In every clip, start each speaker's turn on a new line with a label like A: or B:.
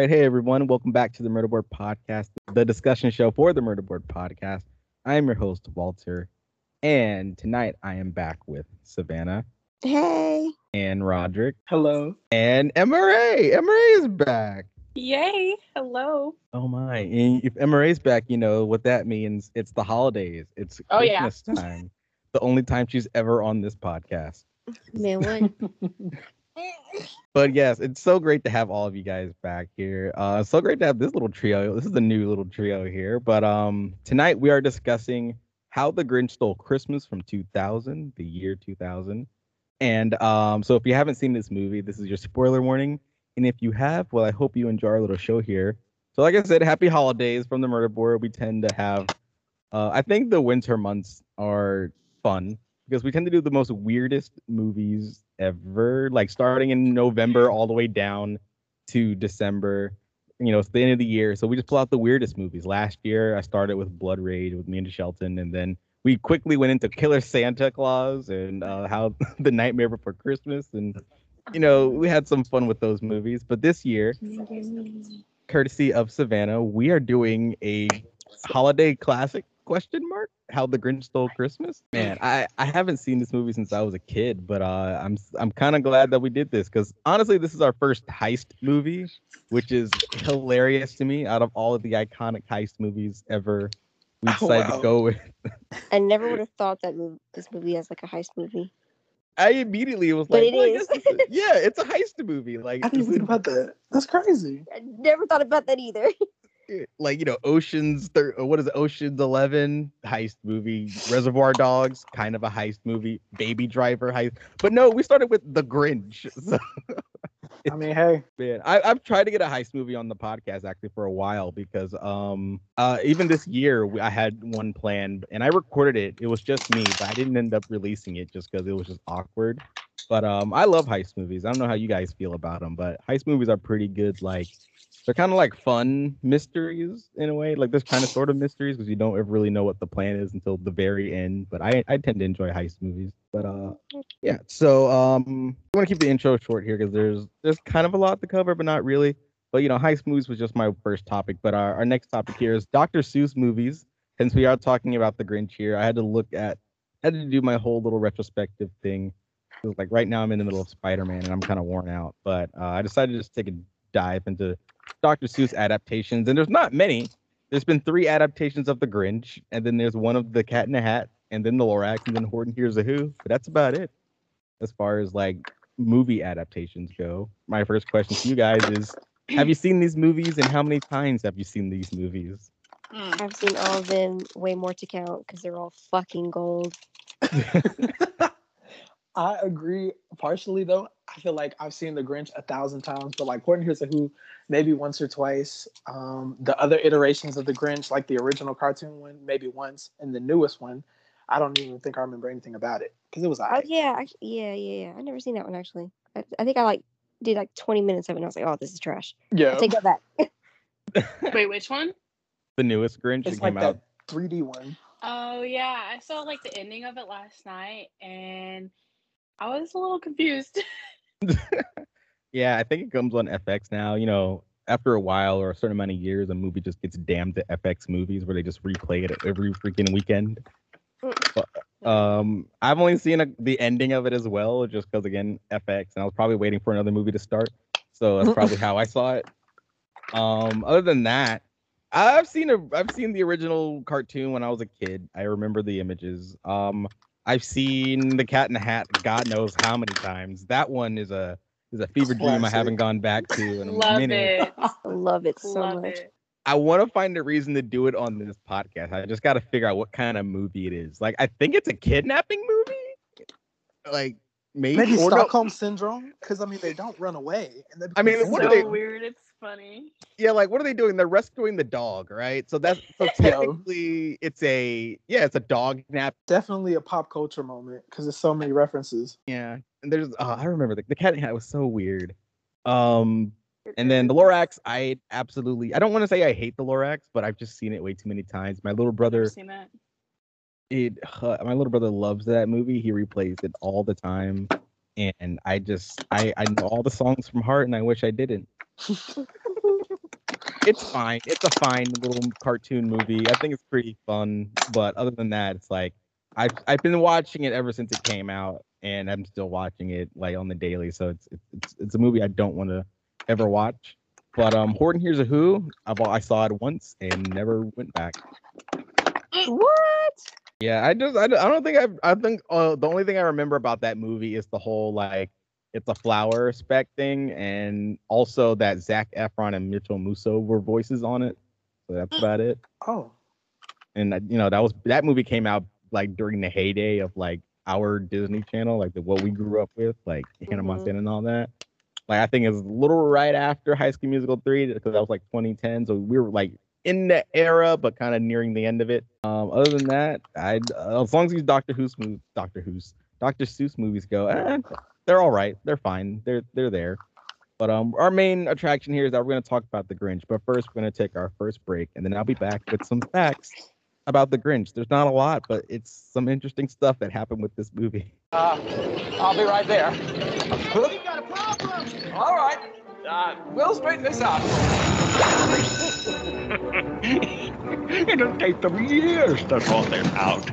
A: All right, hey everyone, welcome back to the Murder Board Podcast, the discussion show for the Murder Board Podcast. I am your host Walter, and tonight I am back with Savanna
B: Hey.
A: and Rodrick
C: Hello.
A: and EmmaRea. EmmaRea is back.
D: Yay! Hello.
A: Oh my! And if EmmaRea's back, you know what that means. It's the holidays. It's
D: Oh, yeah.
A: Christmas time. the only time she's ever on this podcast.
B: Man, what?
A: But yes, it's so great to have all of you guys back here. Uh, so great to have this little trio. This is a new little trio here. But um, tonight we are discussing how the Grinch stole Christmas from 2000, the year 2000. And um, so if you haven't seen this movie, this is your spoiler warning. And if you have, well, I hope you enjoy our little show here. So like I said, happy holidays from the Murder Board. We tend to have, uh, I think the winter months are fun because we tend to do the most weirdest movies ever, like starting in November all the way down to December. You know, it's the end of the year, so we just pull out the weirdest movies. Last year, I started with Blood Rage with me and Shelton, and then we quickly went into Killer Santa Claus and uh, how the Nightmare Before Christmas, and you know, we had some fun with those movies. But this year, courtesy of Savanna, we are doing a holiday classic question mark how the grinch stole christmas man i i haven't seen this movie since i was a kid but uh i'm i'm kind of glad that we did this because honestly this is our first heist movie which is hilarious to me out of all of the iconic heist movies ever we
C: Oh,
A: decided
C: wow.
A: to go with
B: I never would have thought that mov- this movie has like a heist movie.
A: i immediately was
B: But
A: like
B: it
A: well, I
B: is.
A: guess it's a- yeah it's a heist movie like
C: I didn't think about that. That's crazy.
B: I never thought about that either.
A: Like you know oceans thir- what is it oceans 11 heist movie reservoir dogs kind of a heist movie baby driver heist but no we started with the grinch so
C: I mean, hey,
A: man I, i've tried to get a heist movie on the podcast actually for a while because um uh even this year we- i had one planned and i recorded it it was just me but i didn't end up releasing it just because it was just awkward but um i love heist movies i don't know how you guys feel about them but heist movies are pretty good like they're kind of like fun mysteries in a way. Like there's kind of sort of mysteries because you don't ever really know what the plan is until the very end. But I, I tend to enjoy heist movies. But uh yeah. So um I want to keep the intro short here because there's there's kind of a lot to cover, but not really. But you know, heist movies was just my first topic. But our, our next topic here is Dr. Seuss movies. Since we are talking about the Grinch here, I had to look at I had to do my whole little retrospective thing. Like right now I'm in the middle of Spider-Man and I'm kind of worn out. But uh, I decided to just take a dive into Dr. Seuss adaptations, and there's not many. There's been three adaptations of The Grinch, and then there's one of The Cat in the Hat, and then The Lorax, and then Horton Hears a Who. But that's about it as far as like movie adaptations go. My first question to you guys is: Have you seen these movies, and how many times have you seen these movies?
B: I've seen all of them, way more to count because they're all fucking gold.
C: I agree partially though. I feel like I've seen The Grinch a thousand times, but like Horton Hears a Who, maybe once or twice. Um, the other iterations of The Grinch, like the original cartoon one, maybe once, and the newest one, I don't even think I remember anything about it because it was.
B: Oh
C: alright.
B: yeah, I, yeah, yeah, yeah. I never seen that one actually. I, I think I like did like 20 minutes of it and I was like, oh, this is trash.
C: yeah,
B: I take that back.
D: Wait, which one?
A: The newest Grinch
C: it's
A: that
C: like
A: came out.
C: that 3D one.
D: Oh yeah, I saw like the ending of it last night, and I was a little confused.
A: Yeah, I think it comes on FX now. You know, after a while or a certain amount of years, a movie just gets damned to FX movies where they just replay it every freaking weekend. But, um, I've only seen a, the ending of it as well, just because again FX, and I was probably waiting for another movie to start, so that's probably how I saw it. Um, other than that, I've seen a I've seen the original cartoon when I was a kid. I remember the images. Um, I've seen the Cat in the Hat. God knows how many times. That one is a is a fever dream I haven't gone back to in a
D: Love
A: minute.
D: it.
B: I love it so
D: Love
B: much.
D: it.
A: I want to find a reason to do it on this podcast. I just got to figure out what kind of movie it is. Like, I think it's a kidnapping movie. Like, maybe.
C: Maybe
A: or no-
C: Stockholm syndrome, because I mean they don't run away. And
A: I mean,
C: become
A: what
D: so
A: are they-
D: weird. It's funny.
A: yeah, like, what are they doing? They're rescuing the dog, right? So that's so technically it's a yeah, it's a dog nap.
C: definitely a pop culture moment because there's so many references.
A: Yeah, and there's oh, I remember the, the cat in the hat was so weird. Um, and then the. Lorax, I absolutely I don't want to say I hate the Lorax, but I've just seen it way too many times. My little brother.
D: seen that.
A: it uh, my little brother loves that movie he replays it all the time and i just i i know all the songs from heart and i wish i didn't it's fine. It's a fine little cartoon movie. I think it's pretty fun, but other than that, it's like I've I've been watching it ever since it came out, and I'm still watching it like on the daily. So it's it's it's a movie I don't want to ever watch. But um, Horton Hears a Who. I've I saw it once and never went back.
B: What?
A: Yeah, I just I, don't- I don't think I've I think uh, the only thing I remember about that movie is the whole like it's a flower spec thing, and also that Zac Efron and Mitchell Musso were voices on it. So that's about it.
C: Oh,
A: And uh, you know that was that movie came out like during the heyday of like our Disney Channel, like the what we grew up with, like Hannah
B: Mhm.
A: Montana and all that. Like I think it was a little right after High School Musical three because that was like 2010, so we were like in the era, but kind of nearing the end of it. Um, other than that, I uh, as long as these Doctor Who's movies, Doctor Who's, Doctor Seuss movies go, eh, they're all right. They're fine. They're they're there. But um, our main attraction here is that we're going to talk about the Grinch. But first, we're going to take our first break, and then I'll be back with some facts about the Grinch. There's not a lot, but it's some interesting stuff that happened with this movie.
E: Uh, I'll be right there. You got a problem? All right. Uh, we'll straighten this out.
F: It'll take them years to sort this out.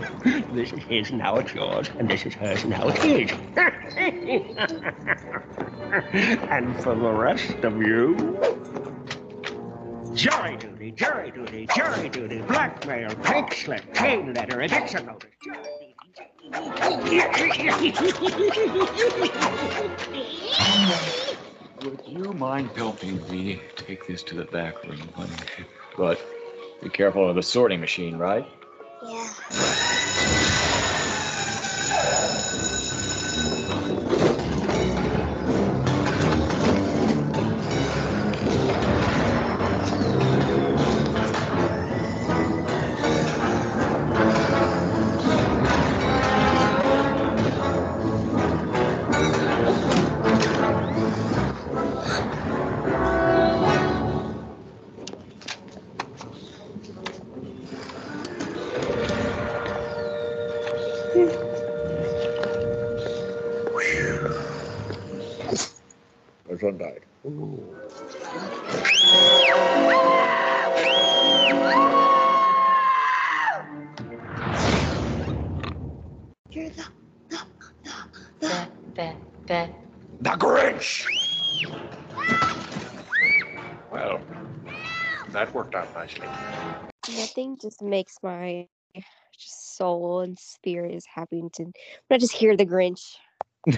F: This is his, now it's yours, and this is hers, now it's his. and for the rest of you, jury duty, jury duty, jury duty, blackmail, pink slip, chain letter, eviction notice, jury duty.
G: Would you mind helping me take this to the back room, honey? But be careful of the sorting machine, right?
B: Yeah. Just makes my just soul and spirit is happy to when I just hear the Grinch.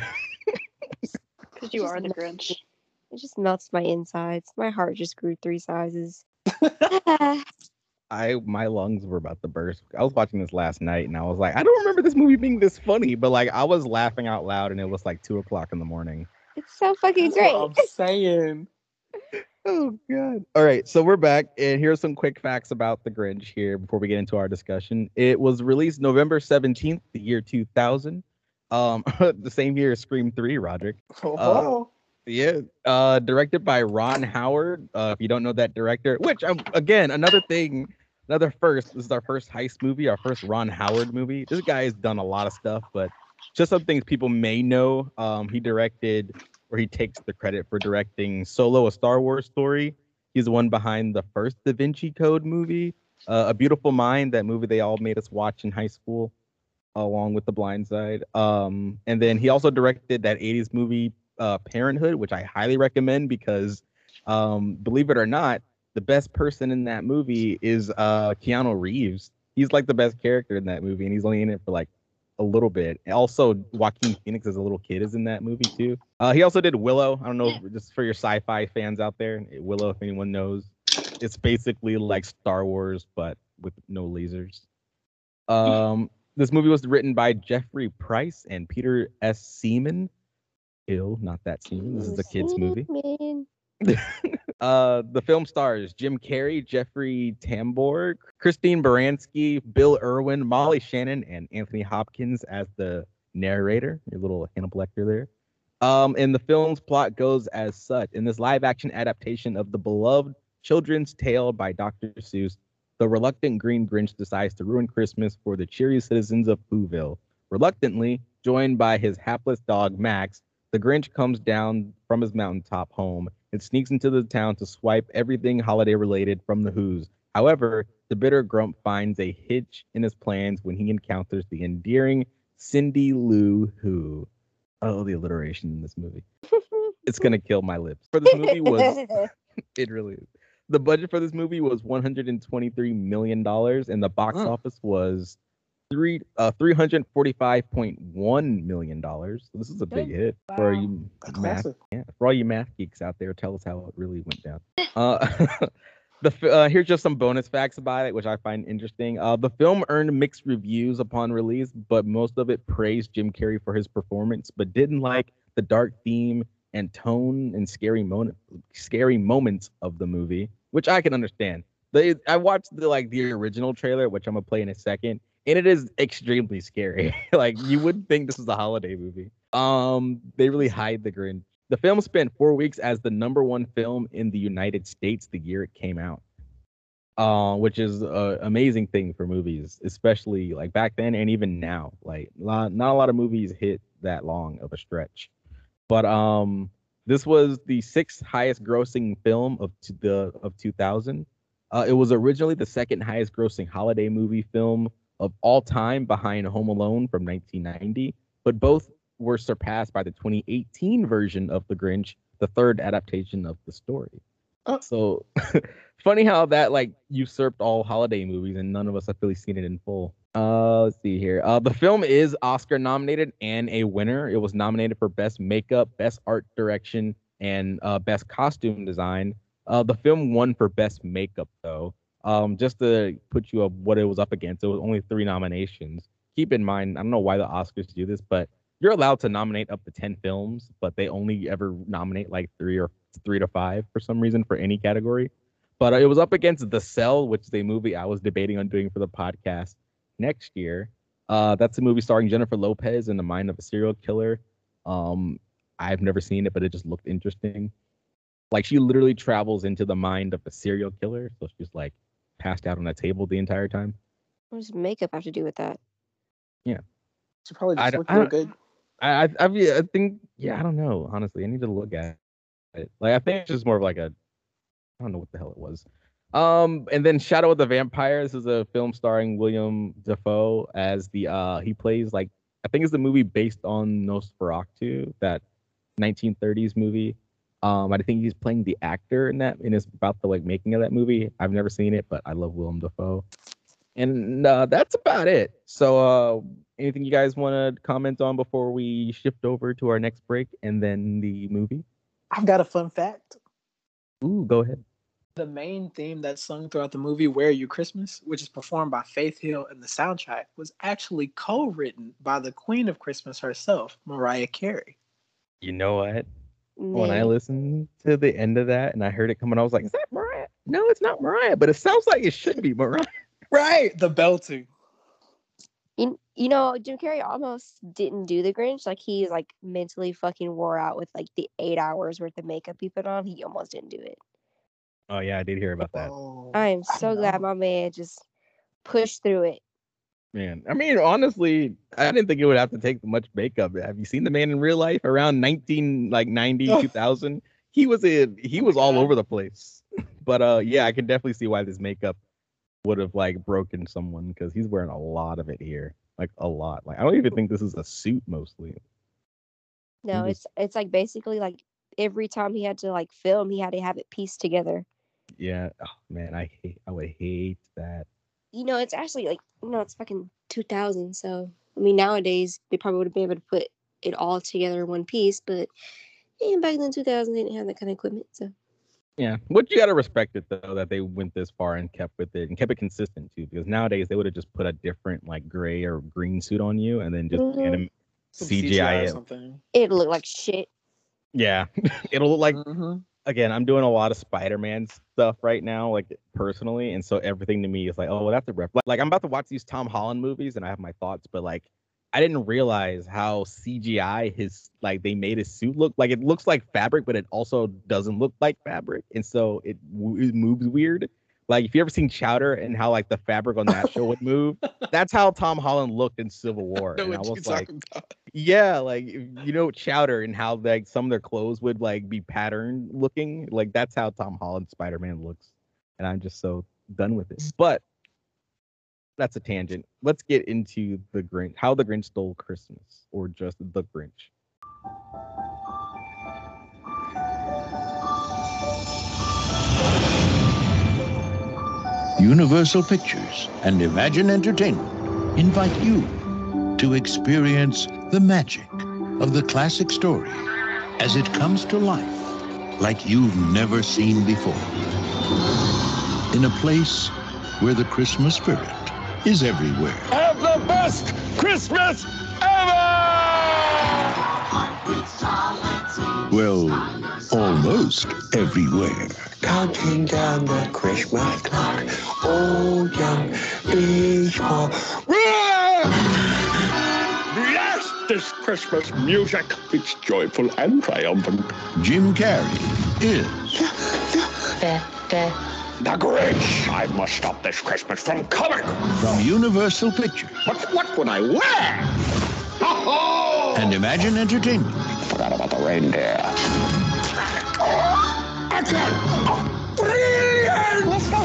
D: Because you are the
B: melt
D: Grinch.
B: It just melts my insides. My heart just grew three sizes. Ah.
A: I my lungs were about to burst. I was watching this last night, and I was like, I don't remember this movie being this funny, but like I was laughing out loud, and it was like two o'clock in the morning.
B: it's so fucking
C: that's
B: great.
C: what I'm saying.
A: Oh god. All right, so we're back, and here's some quick facts about the Grinch here before we get into our discussion. It was released November 17th, the year 2000. Um, the same year as Scream 3, Rodrick.
C: Oh,
A: Yeah, uh, directed by Ron Howard. Uh, if you don't know that director, which um, again, another thing, another first. This is our first heist movie, our first Ron Howard movie. This guy has done a lot of stuff, but just some things people may know. Um, he directed, or he takes the credit for directing Solo, a Star Wars story. He's the one behind the first Da Vinci Code movie, uh, A Beautiful Mind, that movie they all made us watch in high school, along with The Blind Side. Um, and then he also directed that 80s movie uh, Parenthood, which I highly recommend because, um, believe it or not, the best person in that movie is uh, Keanu Reeves. He's like the best character in that movie, and he's only in it for like a little bit. Also, Joaquin Phoenix as a little kid is in that movie too. Uh, he also did Willow. I don't know, just for your sci-fi fans out there, Willow, if anyone knows, it's basically like Star Wars but with no lasers. Um, this movie was written by Jeffrey Price and Peter S. Seaman. Ew, not that Seaman. This is a kids movie. Uh, the film stars Jim Carrey, Jeffrey Tambor, Christine Baranski, Bill Irwin, Molly Shannon, and Anthony Hopkins as the narrator. Your little Hannibal Lecter there. Um, and the film's plot goes as such. In this live-action adaptation of the beloved children's tale by Dr. Seuss, the reluctant Green Grinch decides to ruin Christmas for the cheery citizens of Whoville. Reluctantly, joined by his hapless dog Max, the Grinch comes down from his mountaintop home It sneaks into the town to swipe everything holiday related from the Who's. However, the bitter grump finds a hitch in his plans when he encounters the endearing Cindy Lou Who. Oh, the alliteration in this movie. It's gonna kill my lips. For this movie was it really is. The budget for this movie was 123 million dollars, and the box
C: Mm.
A: office was three uh 345.1 million dollars. So this is a big hit for
D: Wow.
A: you math. Yeah, for all you math geeks out there, tell us how it really went down. Uh, the uh, here's just some bonus facts about it, which I find interesting. Uh, the film earned mixed reviews upon release, but most of it praised Jim Carrey for his performance, but didn't like the dark theme and tone and scary moment, scary moments of the movie, which I can understand. They, I watched the like the original trailer, which I'm gonna play in a second, and it is extremely scary. like you wouldn't think this is a holiday movie. Um, they really hide the grin. The film spent four weeks as the number one film in the United States the year it came out. Uh, which is an amazing thing for movies, especially like back then and even now. Like lot, not a lot of movies hit that long of a stretch. But um, this was the sixth highest grossing film of the of 2000. Uh, it was originally the second highest grossing holiday movie film of all time behind Home Alone from 1990, but both were surpassed by the 2018 version of The Grinch, the third adaptation of the story.
C: Oh.
A: So funny how that like usurped all holiday movies and none of us have really seen it in full. Uh, let's see here. Uh, the film is Oscar nominated and a winner. It was nominated for Best Makeup, Best Art Direction, and uh, Best Costume Design. Uh, the film won for Best Makeup though. Um, just to put you up what it was up against, it was only three nominations. Keep in mind, I don't know why the Oscars do this, but you're allowed to nominate up to 10 films, but they only ever nominate like three or three to five for some reason for any category. But it was up against The Cell, which is a movie I was debating on doing for the podcast next year. Uh, that's a movie starring Jennifer Lopez in the mind of a serial killer. Um, I've never seen it, but it just looked interesting. Like she literally travels into the mind of a serial killer, so she's like passed out on a table the entire time.
B: What does makeup have to do with that?
C: Should probably
A: I
C: just
A: don't-
C: look
A: I
C: real
A: don't-
C: good.
A: I, I, I, I think, yeah, I don't know. Honestly, I need to look at it. Like, I think it's just more of like a, I don't know what the hell it was. Um, and then Shadow of the Vampire. This is a film starring Willem Dafoe as the uh he plays like I think it's the movie based on Nosferatu, that 1930s movie. Um, I think he's playing the actor in that, and it's about the like making of that movie. I've never seen it, but I love Willem Dafoe, and uh, that's about it. So, uh, anything you guys want to comment on before we shift over to our next break and then the movie?
C: I've got a fun fact.
A: Ooh, go ahead.
C: The main theme that's sung throughout the movie, Where Are You Christmas, which is performed by Faith Hill and the soundtrack, was actually co written by the Queen of Christmas herself, Mariah Carey.
A: You know what? When I listened to the end of that and I heard it coming, I was like, "Is that Mariah?" No, it's not Mariah, but it sounds like it should be Mariah.
C: Right, the belting.
B: You, you know, Jim Carrey almost didn't do the Grinch. Like he's like mentally fucking wore out with like the eight hours worth of makeup he put on. He almost didn't do it.
A: Oh yeah, I did hear about that.
C: Oh,
B: I am so glad my man just pushed through it.
A: Man, I mean, honestly, I didn't think it would have to take much makeup. Have you seen the man in real life around 19 like 90,
C: Oh.
A: 2000? He was in he was all over the place. But uh yeah, I can definitely see why this makeup would have like broken someone because he's wearing a lot of it here. Like a lot. Like I don't even think this is a suit mostly.
B: No,
A: just-
B: it's it's like basically like every time he had to like film, he had to have it pieced together.
A: Yeah. Oh man, I hate I would hate that.
B: You know, it's actually like you know, it's fucking two thousand. So I mean, nowadays they probably would have been able to put it all together in one piece, but yeah, back in two thousand, they didn't have that kind of equipment. So
A: Yeah, but you gotta respect it though that they went this far and kept with it and kept it consistent too. Because nowadays they would have just put a different like gray or green suit on you and then just
B: Mhm.
A: anim-
C: Some
A: CGI
C: or
A: it.
C: something.
B: it looked like shit.
A: Yeah, it'll look like
C: Mhm.
A: Again. I'm doing a lot of Spider-Man stuff right now, like personally, and so everything to me is like, oh, well, that's a ref. Like, I'm about to watch these Tom Holland movies, and I have my thoughts, but like I didn't realize how CGI his like they made his suit look like it looks like fabric, but it also doesn't look like fabric, and so it, it moves weird. Like if you ever seen Chowder and how like the fabric on that show would move, that's how Tom Holland looked in Civil War. I
C: you're
A: was like, yeah, like you know Chowder and how like some of their clothes would like be patterned looking. Like that's how Tom Holland Spider Man looks, and I'm just so done with it. But that's a tangent. Let's get into the Grinch. How the Grinch stole Christmas, or just the Grinch.
H: Universal Pictures and Imagine Entertainment invite you to experience the magic of the classic story as it comes to life like you've never seen before. In a place where the Christmas spirit is everywhere.
F: Have the best Christmas ever!
H: Well, almost everywhere.
I: Counting down the Christmas clock. Oh, young baseball.
F: Blast this Christmas music! It's joyful and triumphant.
H: Jim Carrey is
J: The, the,
F: The Grinch! I must stop this Christmas from coming!
H: from Universal Pictures
F: But what would I wear?
H: And Imagine Entertainment.
F: Forgot about the reindeer.
K: Mr.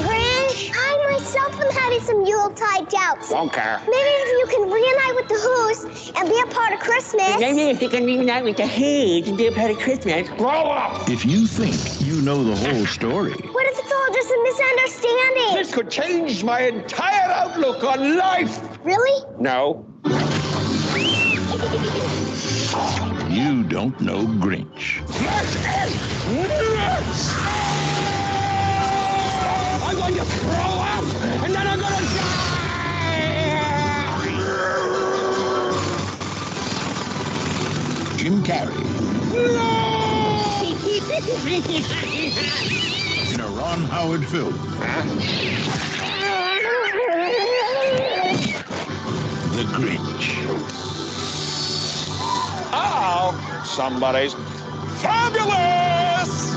K: Grinch, I myself am having some Yuletide doubts.
F: Won't care.
K: Maybe if you can reunite with the Who's and be a part of Christmas.
I: Maybe if you can reunite with the Who's and be a part of Christmas.
F: Grow up!
H: If you think you know the whole story,
K: What if it's all just a misunderstanding?
F: This could change my entire outlook on life!
K: Really?
F: No.
H: Don't know Grinch.
F: I'm going to throw up, and then I'm going to die!
H: Jim Carrey in a Ron Howard film. The Grinch.
F: Oh, somebody's fabulous!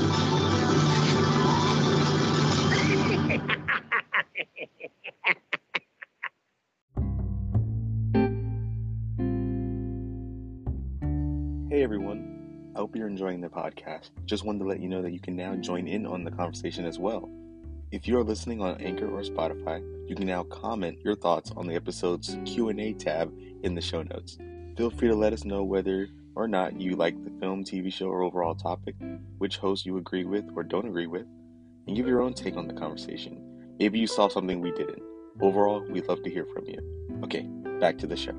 L: Hey everyone. I hope you're enjoying the podcast. Just wanted to let you know that you can now join in on the conversation as well. If you are listening on Anchor or Spotify, you can now comment your thoughts on the episode's Q&A tab in the show notes. Feel free to let us know whether or not you like the film, TV show, or overall topic, which host you agree with or don't agree with, and give your own take on the conversation. Maybe you saw something we didn't. Overall, we'd love to hear from you. Okay, back to the show.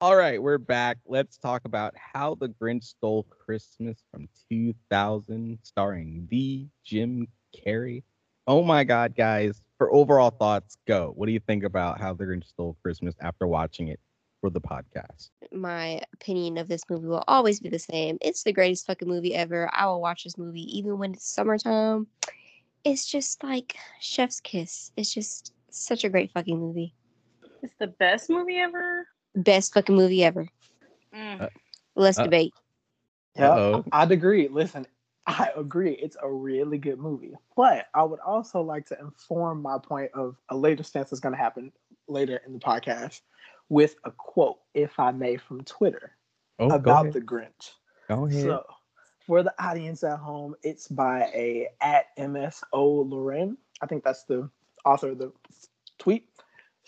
A: All right, we're back. Let's talk about How the Grinch Stole Christmas from 2000, starring the Jim Carrey. Oh my God, guys! For overall thoughts, go. What do you think about How the Grinch Stole Christmas after watching it for the podcast?
B: My opinion of this movie will always be the same. It's the greatest fucking movie ever. I will watch this movie even when it's summertime. It's just like Chef's Kiss. It's just such a great fucking movie.
D: It's the best movie ever.
B: Best fucking movie ever.
D: Mm.
A: Uh,
B: Let's
A: Uh,
B: debate.
C: Yeah,
A: Uh-oh.
C: I'd agree. Listen, I agree. It's a really good movie. But I would also like to inform my point of a later stance that's going to happen later in the podcast with a quote, if I may, from Twitter
A: Oh,
C: about the Grinch.
A: Go ahead.
C: So, for the audience at home, it's by a at MSO Loren. I think that's the author of the tweet.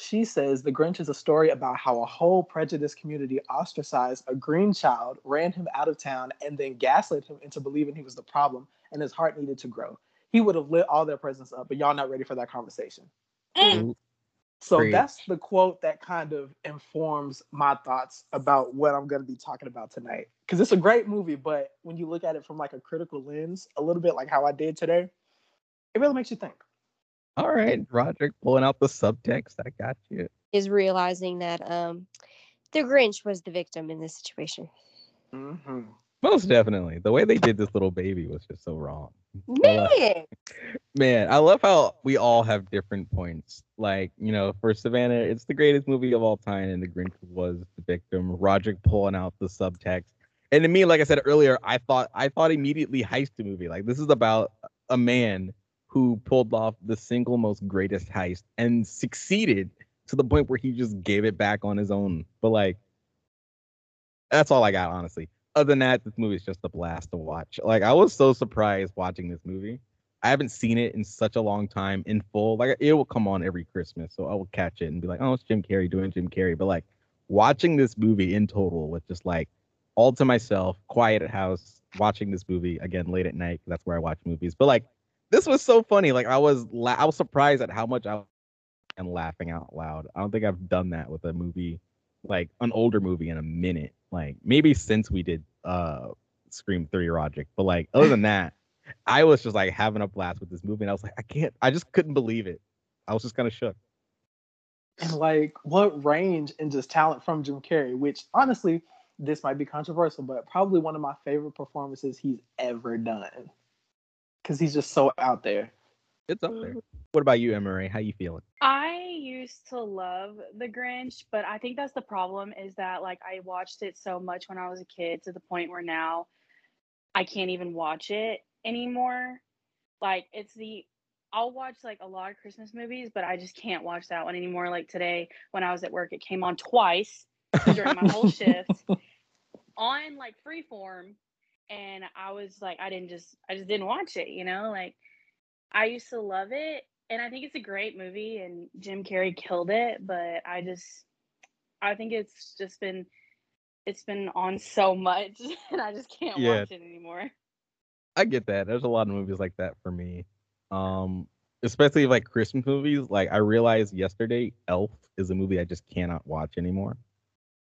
C: She says the Grinch is a story about how a whole prejudiced community ostracized a green child, ran him out of town, and then gaslit him into believing he was the problem and his heart needed to grow. He would have lit all their presents up, but y'all not ready for that conversation.
A: Ooh,
C: So
A: Great.
C: that's the quote that kind of informs my thoughts about what I'm going to be talking about tonight. Because it's a great movie, but when you look at it from like a critical lens, a little bit like how I did today, it really makes you think.
A: All right, Rodrick pulling out the subtext. I got you.
B: Is realizing that um the Grinch was the victim in this situation.
C: Mm-hmm.
A: Most definitely. The way they did this little baby was just so wrong.
B: Man,
A: Man, I love how we all have different points. Like, you know, for Savanna, it's the greatest movie of all time, and the Grinch was the victim. Rodrick pulling out the subtext. And to me, like I said earlier, I thought I thought immediately heist movie. Like this is about a man who pulled off the single most greatest heist and succeeded to the point where he just gave it back on his own. But like, that's all I got, honestly. Other than that, this movie is just a blast to watch. Like I was so surprised watching this movie. I haven't seen it in such a long time in full. Like it will come on every Christmas, so I will catch it and be like, "Oh, it's Jim Carrey doing Jim Carrey." But like watching this movie in total with just like all to myself, quiet at house, watching this movie again late at night. That's where I watch movies. But like this was so funny. Like I was la- I was surprised at how much I and laughing out loud. I don't think I've done that with a movie like an older movie in a minute. Like maybe since we did uh Scream 3 Rodrick. But like other than that, I was just like having a blast with this movie and I was like, I can't I just couldn't believe it. I was just kind of shook.
C: And like what range and just talent from Jim Carrey, which honestly, this might be controversial, but probably one of my favorite performances he's ever done. Cause he's just so out there.
A: It's up there. Mm-hmm. What about you, EmmaRea? How you feeling?
D: I used to love The Grinch, but I think that's the problem is that like I watched it so much when I was a kid to the point where now I can't even watch it anymore. Like it's the I'll watch like a lot of Christmas movies, but I just can't watch that one anymore. Like today when I was at work, it came on twice during my whole shift on like freeform and I was like I didn't just I just didn't watch it, you know? Like I used to love it and I think it's a great movie and Jim Carrey killed it, but I just I think it's just been it's been on so much and I just can't
A: Yeah.
D: watch it anymore.
A: I get that. There's a lot of movies like that for me. Um, especially like Christmas movies. Like I realized yesterday, Elf is a movie I just cannot watch anymore.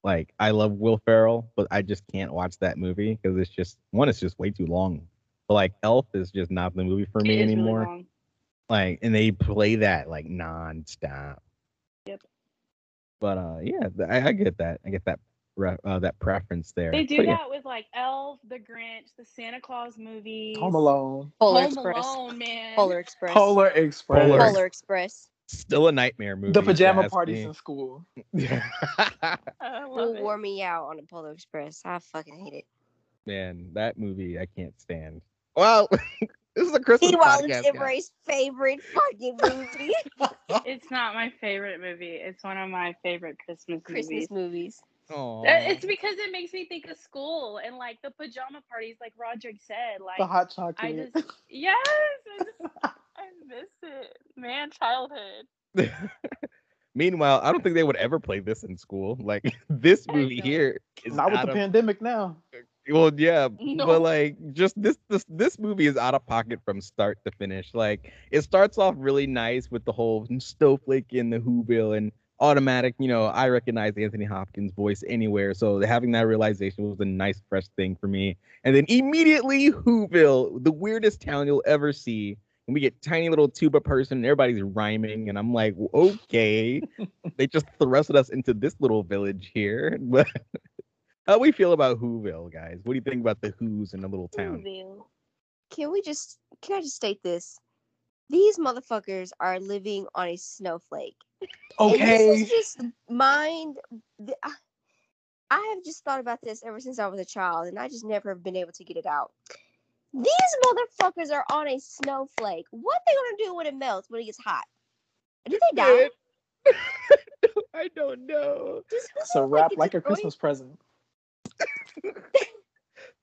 A: Like I love Will Ferrell, but I just can't watch that movie because it's just one, it's just way too long. But like Elf is just not the movie for me
D: It is really
A: anymore.
D: long.
A: like, and they play that like nonstop.
D: Yep.
A: But uh, yeah, I, I get that. I get that re- uh, that preference there.
D: They do
A: But yeah,
D: that with like Elf, The Grinch, the Santa Claus movies.
C: Home Alone.
B: Polar
D: Home
B: Express.
D: Alone, man.
B: Polar Express.
C: Polar Express.
A: Polar-
B: Polar Express.
A: Still a nightmare movie.
C: The pajama parties
A: me.
C: in school.
D: Yeah. love
B: Will
D: it.
B: wore me out on the Polar Express. I fucking hate it.
A: Man, that movie I can't stand. Well, this is a Christmas
B: He was
A: podcast. guys.
B: Favorite fucking movie.
D: It's not my favorite movie. It's one of my favorite Christmas,
B: Christmas
D: movies.
B: movies.
A: Aw.
D: Uh, It's because it makes me think of school and like the pajama parties, like Rodrick said. Like
C: the hot chocolate.
D: I
C: chocolate.
D: just yes, I, just, I miss it, man. Childhood.
A: Meanwhile, I don't think they would ever play this in school. Like this movie here is
C: Not with the
A: of,
C: pandemic now.
A: well, yeah,
D: No.
A: but like just this this this movie is out of pocket from start to finish. Like it starts off really nice with the whole snowflake in the Whoville and automatic. You know, I recognize Anthony Hopkins' voice anywhere, so having that realization was a nice fresh thing for me. And then immediately Whoville, the weirdest town you'll ever see. And we get tiny little tuba person, and everybody's rhyming, and I'm like, okay, they just thrusted us into this little village here. But how we feel about Whoville, guys? What do you think about the Who's in the little town?
B: Whoville. Can we just can I just state this? These motherfuckers are living on a snowflake. And
C: Okay.
B: this is just mind. I- I have just thought about this ever since I was a child, and I just never have been able to get it out. These motherfuckers are on a snowflake. What they gonna do when it melts when it gets hot? Do they die?
A: I don't know.
B: Just who
C: It's a wrap like a? Christmas present.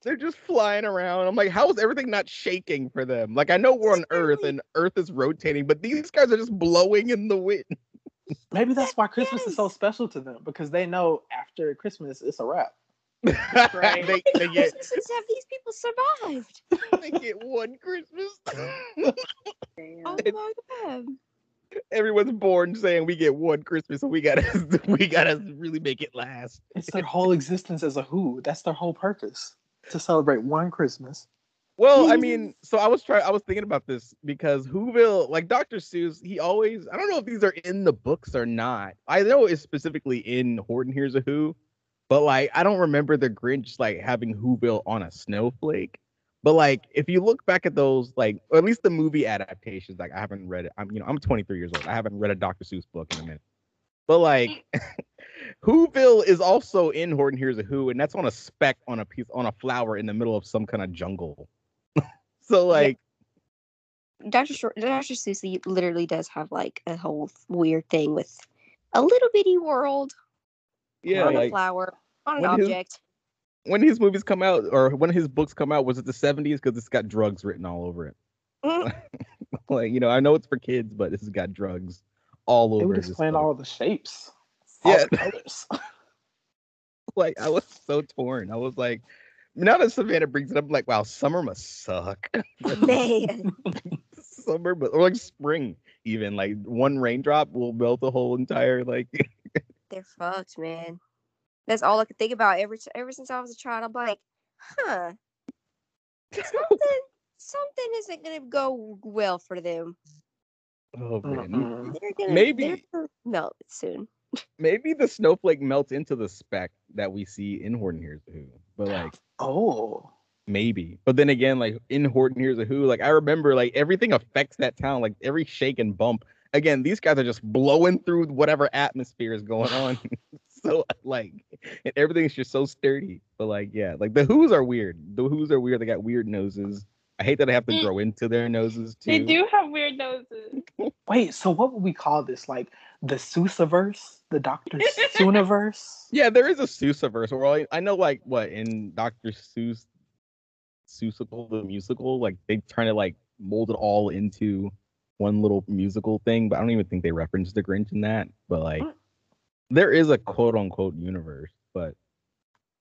A: They're just flying around. I'm like, how is everything not shaking for them? Like, I know we're on Earth and Earth is rotating, but these guys are just blowing in the wind.
C: Maybe that's why Christmas is so special to them because they know after Christmas it's a wrap.
D: Right.
A: they, they get
B: Christmas have these people survived?
A: they get one Christmas.
D: Damn.
B: Oh my god.
A: Everyone's born saying we get one Christmas, and we gotta we gotta really make it last.
C: It's their whole existence as a Who. That's their whole purpose to celebrate one Christmas.
A: Well, I mean, so I was trying. I was thinking about this because Whoville, like Dr. Seuss, he always. I don't know if these are in the books or not. I know it's specifically in Horton Hears a Who, but like I don't remember the Grinch like having Whoville on a snowflake. But like, if you look back at those, like, or at least the movie adaptations, like I haven't read it. I'm, you know, I'm 23 years old. I haven't read a Dr. Seuss book in a minute. But like, Whoville is also in Horton Hears a Who, and that's on a speck on a piece on a flower in the middle of some kind of jungle. so like,
B: Dr. Short, Dr. Seuss literally does have like a whole weird thing with a little bitty world
A: yeah,
B: on a flower on an
A: when his-
B: object.
A: when his movies come out or when his books come out, was it the seventies? Because it's got drugs written all over it.
B: Mm.
A: like you know, I know it's for kids, but this has got drugs all
C: It
A: over.
C: would
A: this
C: explain
A: book.
C: all the shapes. All
A: Yeah.
C: colors.
A: like I was so torn. I was like, now that Savanna brings it up, I'm like, wow, summer must suck.
B: Man,
A: summer, but or like spring, even like one raindrop will melt the whole entire like.
B: they're fucked, man. That's all I could think about ever ever since I was a child. I'm like, huh, something something isn't gonna go well for them.
A: oh man,
B: gonna
A: Maybe-
B: they're gonna melt soon.
A: Maybe the snowflake melts into the speck that we see in Horton Hears a Who, but like
C: Oh.
A: maybe. But then again, like in Horton Hears a Who, like I remember like everything affects that town, like every shake and bump. Again, these guys are just blowing through whatever atmosphere is going on. so like and everything's just so sturdy. But like, yeah, like the Who's are weird. The Who's are weird. They got weird noses. I hate that I have to grow into their noses too.
D: They do have weird noses.
C: Wait, so what would we call this? Like the Seussiverse? The Dr. Sooniverse?
A: Yeah, there is a Seussiverse. Or I, I know, like what in Doctor Seuss, Seussical the musical, like they trying to like mold it all into one little musical thing. But I don't even think they reference the Grinch in that. But like, there is a quote unquote universe, but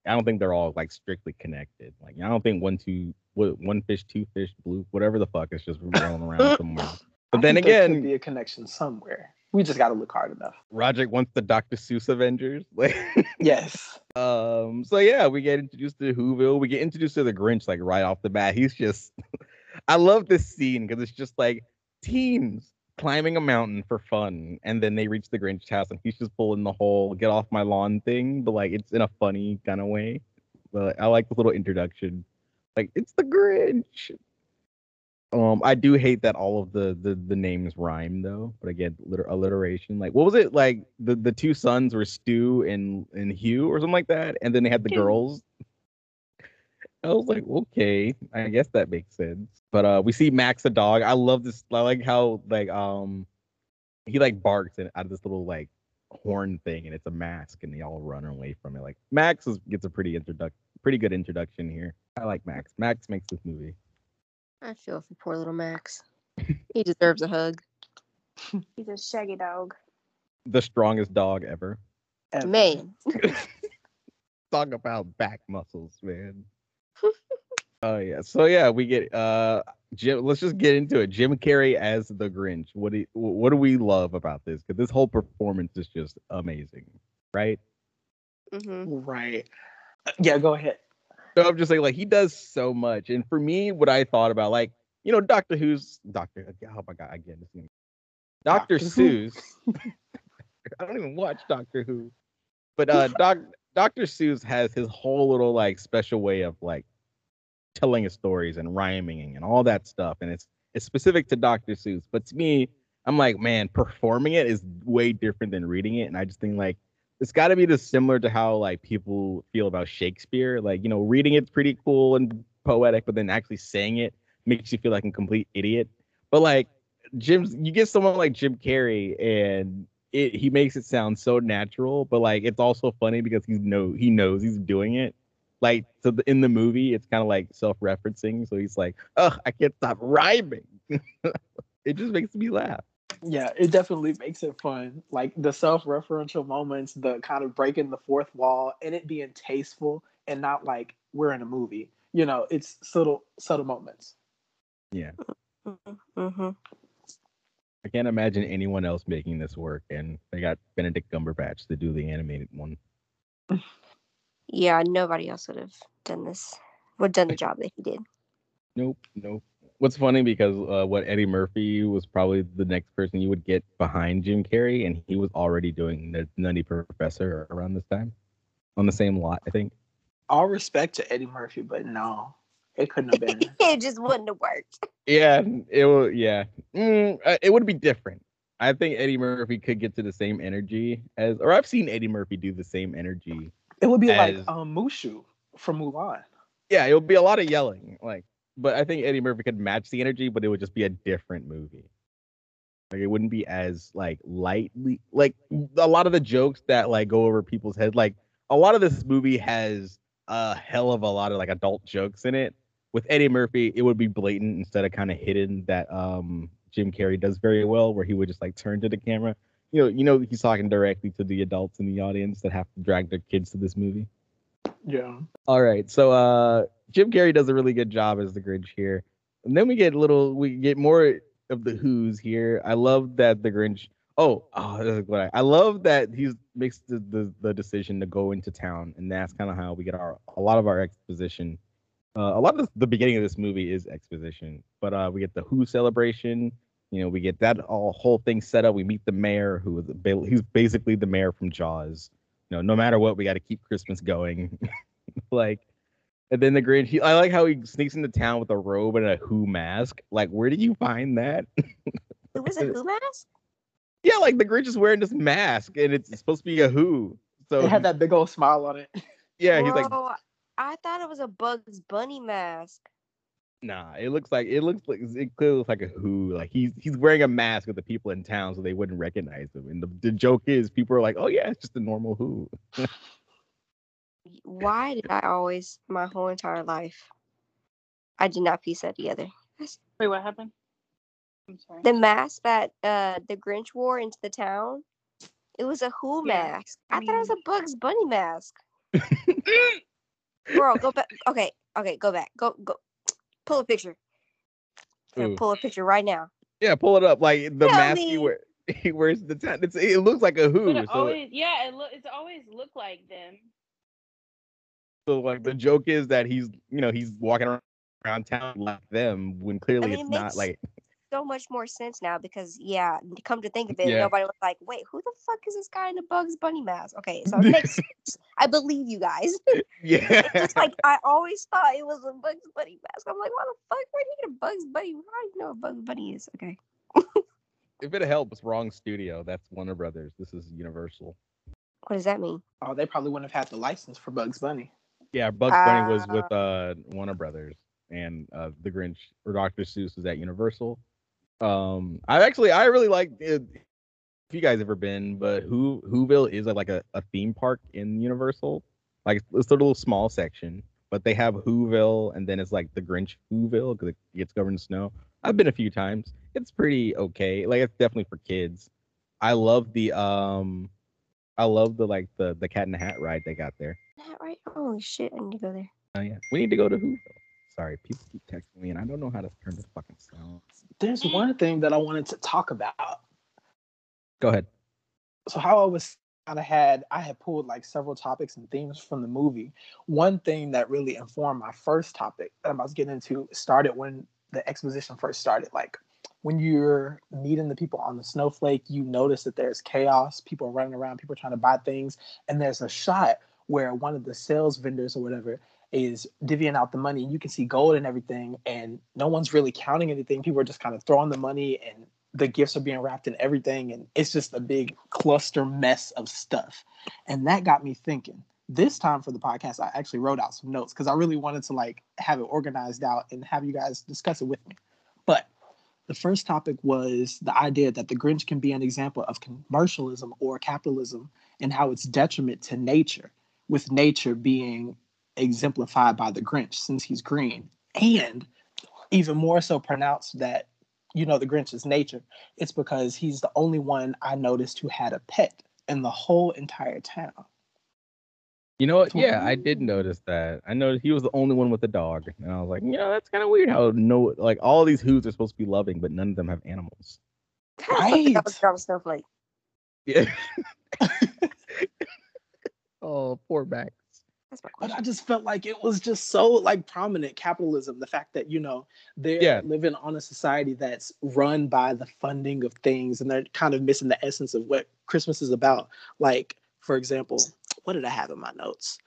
A: I don't think they're all like strictly connected. Like I don't think one two what one fish two fish blue whatever the fuck is just rolling around somewhere. But
C: I
A: then
C: think there could
A: again,
C: be a connection somewhere. We just got to look hard enough.
A: Rodrick wants the Dr. Seuss Avengers. Like.
C: Yes.
A: Um, so yeah, we get introduced to Whoville. We get introduced to the Grinch like right off the bat. He's just I love this scene because it's just like teens climbing a mountain for fun, and then they reach the Grinch house and he's just pulling the whole get off my lawn thing, but like it's in a funny kind of way. But I like the little introduction. Like, it's the Grinch. Um, I do hate that all of the the, the names rhyme though. But again, liter- alliteration. Like, what was it? Like the, the two sons were Stu and and Hugh or something like that, and then they had the girls. I was like, okay, I guess that makes sense. But uh, we see Max the dog. I love this. I like how like um, he like barks and out of this little like horn thing, and it's a mask, and they all run away from it. Like Max is, gets a pretty introduct, pretty good introduction here. I like Max. Max makes this movie.
B: I feel for poor little Max. he deserves a hug.
D: He's a shaggy dog.
A: The strongest dog ever.
C: Ever.
B: Man.
A: Talk about back muscles, man. Oh yeah. So yeah, we get uh Jim. Let's just get into it. Jim Carrey as the Grinch. What do you, what do we love about this? Because this whole performance is just amazing, right?
B: hmm
C: Right. Uh, Yeah, go ahead.
A: So I'm just saying, like he does so much. And for me, what I thought about, like you know, Doctor Who's Doctor. Oh my god, again, this. Doctor
C: Doctor
A: Seuss. I don't even watch Doctor Who, but uh, Doc Doctor Seuss has his whole little like special way of like telling his stories and rhyming and all that stuff, and it's it's specific to Doctor Seuss. But to me, I'm like, man, performing it is way different than reading it, and I just think like it's got to be just similar to how like people feel about Shakespeare. Like you know, reading it's pretty cool and poetic, but then actually saying it makes you feel like a complete idiot. But like Jim's, you get someone like Jim Carrey, and it he makes it sound so natural, but like it's also funny because he's no he knows he's doing it. Like so the, in the movie, it's kind of like self-referencing. So he's like, "Ugh, I can't stop rhyming." it just makes me laugh.
C: Yeah, it definitely makes it fun. Like the self-referential moments, the kind of breaking the fourth wall, and it being tasteful and not like we're in a movie. You know, it's subtle, subtle moments.
A: Yeah,
B: hmm
A: I can't imagine anyone else making this work, and they got Benedict Cumberbatch to do the animated one.
B: Yeah, nobody else would have done this. Would have done the job that he did.
A: Nope, nope. What's funny because uh, what Eddie Murphy was probably the next person you would get behind Jim Carrey, and he was already doing the Nutty Professor around this time, on the same lot, I think.
C: All respect to Eddie Murphy, but no, it couldn't have been.
B: it just wouldn't have worked.
A: Yeah, it will. Yeah, mm, uh, it would be different. I think Eddie Murphy could get to the same energy as, or I've seen Eddie Murphy do the same energy.
C: It would be like
A: as-
C: um, Mushu from Mulan.
A: Yeah, it would be a lot of yelling, like, but I think Eddie Murphy could match the energy, but it would just be a different movie. Like it wouldn't be as like lightly, like a lot of the jokes that like go over people's heads. Like a lot of this movie has a hell of a lot of like adult jokes in it. With Eddie Murphy, it would be blatant instead of kind of hidden that um Jim Carrey does very well, where he would just like turn to the camera. You know, you know he's talking directly to the adults in the audience that have to drag their kids to this movie.
C: Yeah.
A: All right. So uh Jim Carrey does a really good job as the Grinch here. And then we get a little we get more of the who's here. I love that the Grinch oh, oh I, I love that he's makes the, the, the decision to go into town and that's kind of how we get our a lot of our exposition. Uh, a lot of the beginning of this movie is exposition, but uh we get the who celebration. You know, we get that all whole thing set up. We meet the mayor who is he's basically the mayor from Jaws. You know, no matter what, we got to keep Christmas going. like and then the Grinch, he, I like how he sneaks into town with a robe and a Who mask. Like, where did you find that?
B: It was a Who mask?
A: yeah, like the Grinch is wearing this mask and it's supposed to be a Who. So
C: It had that big old smile on it.
A: yeah, he's like,
B: I thought it was a Bugs Bunny mask.
A: Nah. It looks like it looks like it clearly looks like a Who. Like he's he's wearing a mask with the people in town so they wouldn't recognize him. And the, the joke is, people are like, oh yeah, it's just a normal Who.
B: Why did I always, my whole entire life, I did not piece that together.
D: Wait, what happened? I'm sorry.
B: The mask that uh the Grinch wore into the town, it was a Who
D: Yeah,
B: mask. I, thought it was a Bugs Bunny mask. Girl, go back. Okay, okay, go back. Go, go. Pull a picture. Pull a picture right now.
A: Yeah, pull it up. Like the
B: Tell
A: mask he
B: me.
A: wear, he wears the town. It's, it looks like a Who.
D: It
A: So
D: always, yeah, it look, it's always looked like them.
A: So like the joke is that he's you know he's walking around, around town like them when clearly
B: mean,
A: it's
B: it
A: not like
B: So much more sense now because yeah, come to think of it,
A: Yeah.
B: nobody was like, "Wait, who the fuck is this guy in a Bugs Bunny mask?" Okay, so it makes sense. I believe you guys.
A: yeah
B: Just like I always thought it was a Bugs Bunny mask. I'm like, why the fuck? Where did you get a Bugs Bunny? I don't even know what Bugs Bunny is. Okay.
A: if it helps wrong studio that's Warner Brothers this is Universal
B: What does that mean?
C: Oh, they probably wouldn't have had the license for Bugs Bunny.
A: yeah Bugs Bunny was
B: Ah.
A: with uh Warner Brothers and uh the Grinch or Dr. Seuss was at Universal um I actually I really like it if you guys ever been but Who Whoville is like a, a theme park in Universal like it's, it's a little small section but they have Whoville and then it's like the Grinch Whoville because it gets covered in snow I've been a few times it's pretty okay like it's definitely for kids I love the um I love the like the the cat in the hat ride they got there
B: That right? Holy shit! I need to go there.
A: Oh yeah, we need to go to Whoville. Sorry, people keep texting me, and I don't know how to turn this fucking sound.
C: There's one thing that I wanted to talk about.
A: Go ahead.
C: so how I was kind of had I had pulled like several topics and themes from the movie. One thing that really informed my first topic that I'm about to get into started when the exposition first started. Like when you're meeting the people on the snowflake, you notice that there's chaos, people are running around, people are trying to buy things, and there's a shot where one of the sales vendors or whatever is divvying out the money. You can see gold and everything and no one's really counting anything. People are just kind of throwing the money and the gifts are being wrapped in everything and it's just a big cluster mess of stuff. And that got me thinking. This time for the podcast i actually wrote out some notes because i really wanted to like have it organized out and have you guys discuss it with me. But the first topic was the idea that the grinch can be an example of commercialism or capitalism and how it's detriment to nature with nature being exemplified by the grinch since he's green and even more so pronounced that you know the Grinch's nature, it's because he's the only one I noticed who had a pet in the whole entire town.
A: You know what? Yeah, I did notice that. I noticed he was the only one with a dog, and I was like, you know, that's kind of weird. How no, like all these Who's are supposed to be loving, but none of them have animals.
B: Right. That was drop snowflake.
A: Yeah. oh, poor Max.
B: That's my
C: But. I just felt like it was just so like prominent capitalism. The fact that you know they're
A: Yeah.
C: living on a society that's run by the funding of things, and they're kind of missing the essence of what Christmas is about. Like, for example, what did I have in my notes?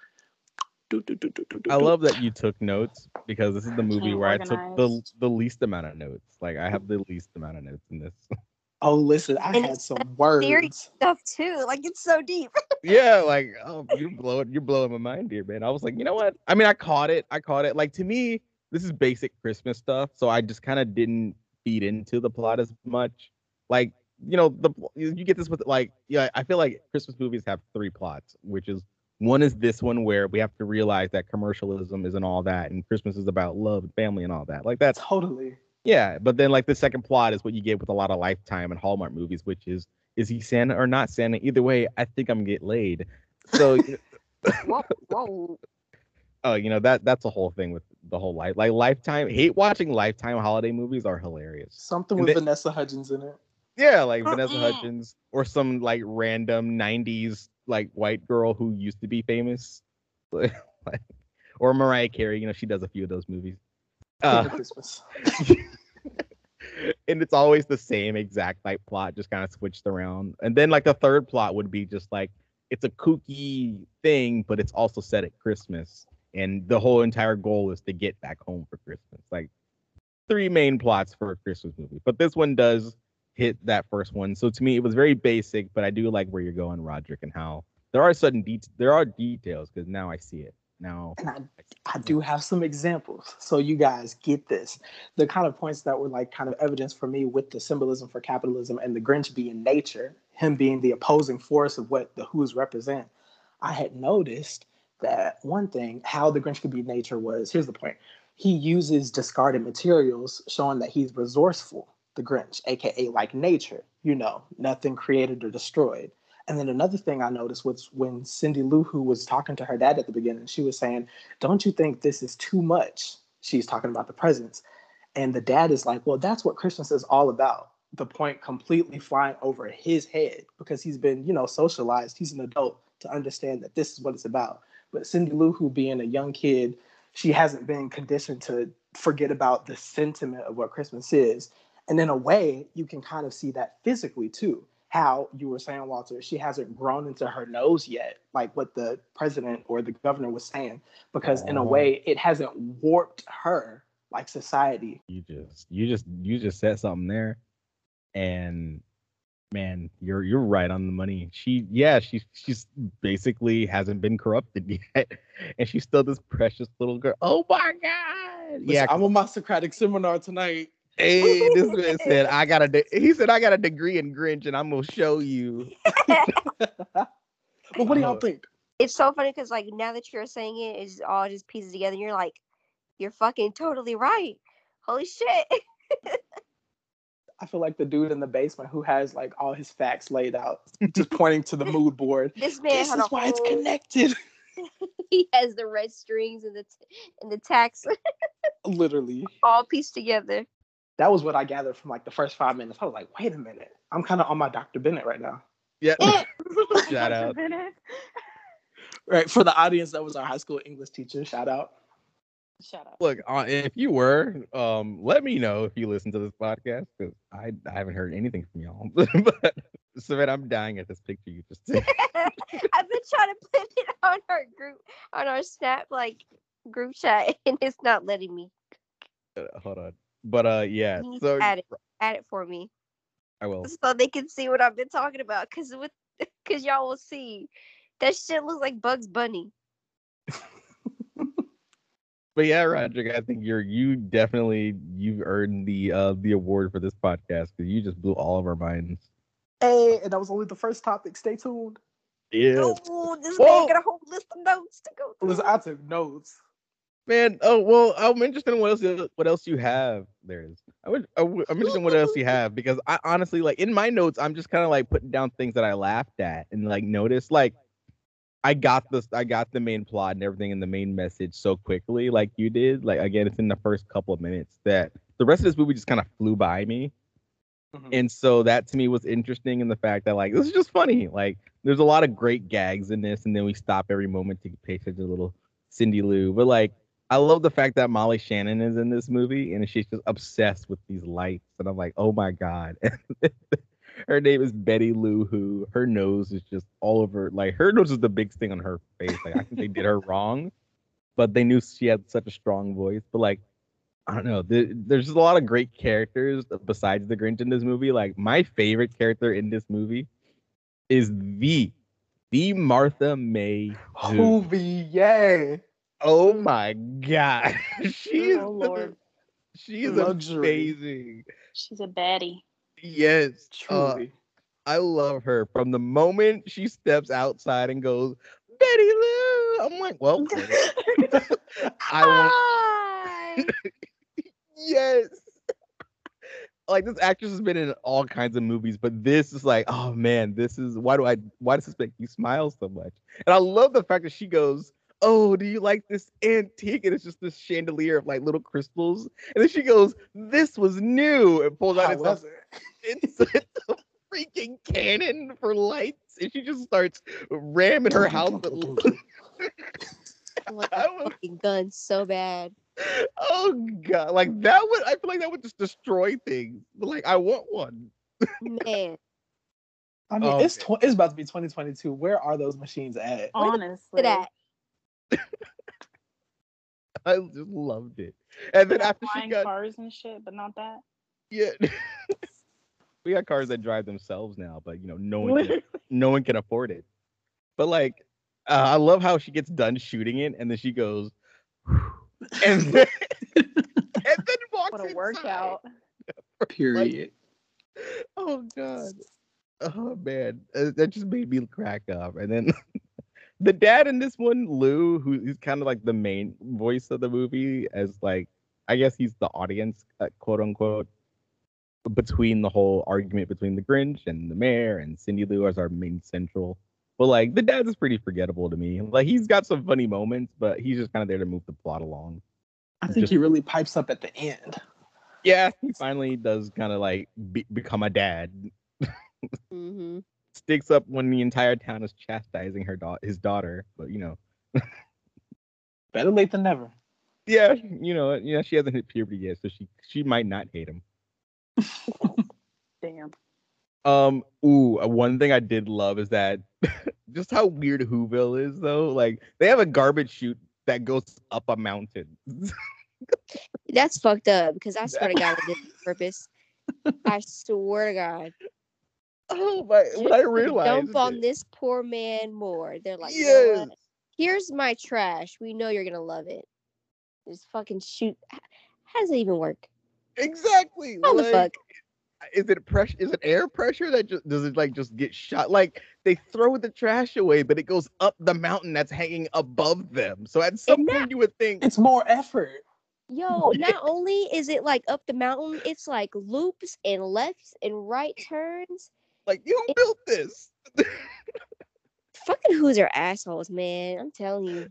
C: Do, do, do, do, do, do,
A: I love that you took notes because this is the movie
D: can't
A: where I took the the least amount of notes. Like I have the least amount of notes in this.
C: Oh, listen, I
B: And
C: had
B: it's
C: some
B: Theory
C: words.
B: stuff too. Like it's so deep.
A: yeah, like oh, you're blowing you're blowing my mind here, man. I was like, you know what? I mean, I caught it. I caught it. Like to me, this is basic Christmas stuff, so I just kind of didn't feed into the plot as much. Like, you know, the you you get this with like, yeah, I feel like Christmas movies have three plots, which is one is this one where we have to realize that commercialism isn't all that, and Christmas is about love and family and all that. Like that's
C: Totally.
A: Yeah, but then like the second plot is what you get with a lot of Lifetime and Hallmark movies, which is is he Santa or not Santa? Either way, I think I'm gonna get laid. So,
B: whoa, whoa.
A: oh, you know that that's the whole thing with the whole life. Like Lifetime, hate watching Lifetime holiday movies are hilarious.
C: Something
A: And
C: with
A: then-
C: Vanessa Hudgens in it.
A: Yeah, like Vanessa Hudgens or some like random '90s like white girl who used to be famous, like, or Mariah Carey. You know, she does a few of those movies. Uh,
C: Christmas.
A: and it's always the same exact like plot, just kind of switched around. And then like the third plot would be just like it's a kooky thing, but it's also set at Christmas, and the whole entire goal is to get back home for Christmas. Like three main plots for a Christmas movie, but this one does hit that first one. So to me, it was very basic, but I do like where you're going, Rodrick, and how there are sudden details. There are details because now I see it. Now
C: And I, I do have some examples. So you guys get this. The kind of points that were like kind of evidence for me with the symbolism for capitalism and the Grinch being nature, him being the opposing force of what the Who's represent. I had noticed that one thing, how the Grinch could be nature was here's the point. He uses discarded materials, showing that he's resourceful, the Grinch, aka like nature, you know, nothing created or destroyed. And then another thing I noticed was when Cindy Lou Who was talking to her dad at the beginning, she was saying, Don't you think this is too much? She's talking about the presents. And the dad is like, Well, that's what Christmas is all about. The point completely flying over his head because he's been, you know, socialized. He's an adult to understand that this is what it's about. But Cindy Lou Who being a young kid, she hasn't been conditioned to forget about the sentiment of what Christmas is. And in a way, you can kind of see that physically too. How you were saying, Walter, she hasn't grown into her nose yet, like what the president or the governor was saying, because in a
A: Oh.
C: way, it hasn't warped her like society.
A: you just you just you just said something there and man you're you're right on the money she yeah she's she's basically hasn't been corrupted yet and she's still this precious little girl oh my god
C: Listen,
A: yeah
C: I'm on my Socratic seminar tonight.
A: Hey this man said i got a de- he said i got a degree in grinch and i'm gonna show you
C: But what do y'all think?
B: It's so funny because like now that you're saying it, it's all just pieces together, and you're like, you're fucking totally right. Holy shit.
C: I feel like the dude in the basement who has like all his facts laid out, just pointing to the mood board.
B: This man
C: This
B: had
C: is
B: a
C: why it's connected.
B: he has the red strings and the t- and the tax
C: Literally.
B: all pieced together.
C: That was what I gathered from like the first five minutes. I was like, wait a minute. I'm kind of on my Dr. Bennett right now.
A: yeah shout out
C: Right. For the audience, that was our high school English teacher. Shout out.
D: Shout out.
A: look uh, if you were um let me know if you listen to this podcast because I, I haven't heard anything from y'all but Savanna, i'm dying at this picture you just took.
B: I've been trying to put it on our group on our snap like group chat and it's not letting me.
A: Uh, hold on but uh yeah
B: You
A: so
B: add it. Add it for me.
A: i will
B: so they can see what I've been talking about. Cause with, cause y'all will see, that shit looks like Bugs Bunny.
A: But yeah, Roger, I think you're you definitely you've earned the uh the award for this podcast because you just blew all of our minds.
C: Hey, and that was only the first topic. Stay tuned.
A: Yeah,
B: Oh, this
A: Whoa.
B: man got a whole list of notes to go through.
C: Listen, I took notes.
A: Man. Oh well, I'm interested in what else you- what else you have. There is. I would, I I'm interested in what else you have because I honestly like in my notes I'm just kind of like putting down things that I laughed at and like noticed like I got this I got the main plot and everything in the main message so quickly like you did. Like again, it's in the first couple of minutes that the rest of this movie just kind of flew by me.
C: Mhm.
A: And so that to me was interesting in the fact that like this is just funny. Like there's a lot of great gags in this, and then we stop every moment to pay attention to little Cindy Lou. But like I love the fact that Molly Shannon is in this movie and she's just obsessed with these lights. And I'm like, oh my God. her name is Betty Lou Who. Her nose is just all over like her nose is the big thing on her face. Like I think they did her wrong, but they knew she had such a strong voice. But like I don't know. There, there's just a lot of great characters besides the Grinch in this movie. Like my favorite character in this movie is the the Martha May Who.
C: Whovier, yeah.
A: Oh my god, she is
D: Oh,
A: the-
D: Lord.
A: she is
C: Luxury.
A: amazing.
D: She's a baddie.
A: Yes, uh,
C: Truly.
A: I love her from the moment she steps outside and goes, Betty Lou. I'm like, well, I want yes. Like this actress has been in all kinds of movies, but this is like, oh man, this is why do I why does this make you smile so much? And I love the fact that she goes, Oh, do you like this antique? And it's just this chandelier of like little crystals. And then she goes, This was new. And pulls out
C: How
A: it's, a, it's, it's a freaking cannon for lights. And she just starts ramming her house with
B: I want
A: I
B: that
A: was-
B: fucking gun so bad.
A: Oh god, like that would I feel like that would just destroy things. But like I want one.
B: Man,
C: I mean,
A: Oh,
C: it's tw- it's about to be 2022. Where are those machines at?
D: Honestly.
B: look at
A: I just loved it. And then after she got
D: cars and shit, but not that.
A: yeah. we got cars that drive themselves now, but you know, no one can, no one can afford it. But like uh, I love how she gets done shooting it and then she goes and then, and then walks
D: What a
A: inside.
D: workout.
C: Period.
A: Oh god. Oh man, uh, that just made me crack up. And then the dad in this one, Lou, who is kind of like the main voice of the movie, as like I guess he's the audience, uh, quote unquote, between the whole argument between the Grinch and the mayor and Cindy Lou as our main central. But like the dad is pretty forgettable to me. Like he's got some funny moments, but he's just kind of there to move the plot along.
C: I think
A: Just-
C: he really pipes up at the end.
A: Yeah, he finally does kind of like be- become a dad
B: mm-hmm.
A: Sticks up when the entire town is chastising her da- his daughter. But you know,
C: Better late than never.
A: yeah, you know, yeah, she hasn't hit puberty yet, so she she might not hate him.
D: Damn.
A: Um, ooh, uh, one thing I did love is that just how weird Whoville is though. Like they have a garbage chute that goes up a mountain.
B: That's fucked up because I swear to God, they did on purpose. I swear to God.
A: oh my!
B: Just
A: When I realized
B: dump on
A: it.
B: this poor man more. They're like, you know? Here's my trash. We know you're gonna love it. Just fucking shoot. How does it even work?
A: exactly.
B: How the fuck?
A: is it pressure is it air pressure that just does it like just get shot like they throw the trash away but it goes up the mountain that's hanging above them so at some
B: And
A: point you would think
C: It's more effort.
B: Yo, not only is it like up the mountain, it's like loops and lefts and right turns.
A: Like you built this
B: Fucking who's are assholes, man. I'm telling you.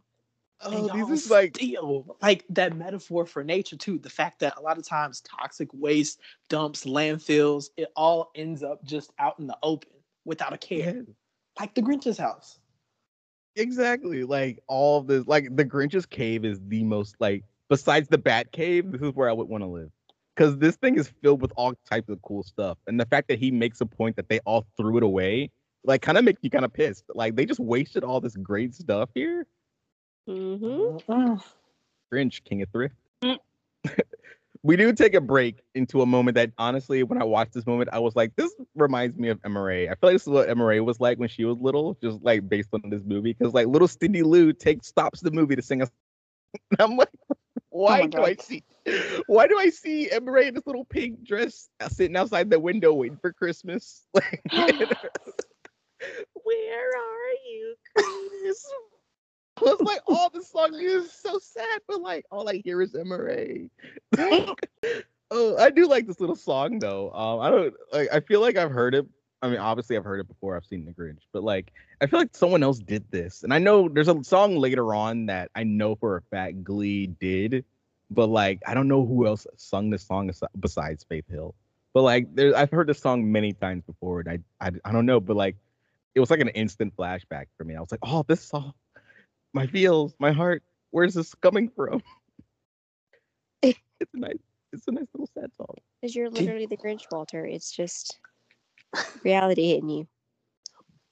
A: Oh these is like
C: still like that metaphor for nature too. The fact that a lot of times toxic waste dumps, landfills, it all ends up just out in the open without a care.
A: yeah,
C: Like the Grinch's house.
A: exactly like all of this like the grinch's cave is the most like besides the bat cave this is where i would want to live because this thing is filled with all types of cool stuff and the fact that he makes a point that they all threw it away like kind of makes you kind of pissed like they just wasted all this great stuff here
B: Mm-hmm.
C: Mm.
A: Grinch, King of Thrift.
D: Mm.
A: we do take a break into a moment that honestly, when I watched this moment, I was like, this reminds me of Ray. I feel like this is what Ray was like when she was little, just like based on this movie. Because like little Cindy Lou takes stops the movie to sing a and I'm like, why
D: my
A: do I see why do I see Ray in this little pink dress sitting outside the window waiting for Christmas? Like Where are you, Chris? It's like, all the song is so sad, but like all I hear is EmmaRea. oh, I do like this little song though. Um, I don't like. I feel like I've heard it. I mean, obviously I've heard it before. I've seen the Grinch, but like I feel like someone else did this, and I know there's a song later on that I know for a fact Glee did, but like I don't know who else sung this song besides Faith Hill. But like, there, I've heard this song many times before, and I, I, I don't know, but like, it was like an instant flashback for me. I was like, oh, this song, my feels, my heart. Where's this coming from? it's a nice, it's a nice little sad song.
B: Because you're literally the Grinch, Walter. It's just reality hitting you.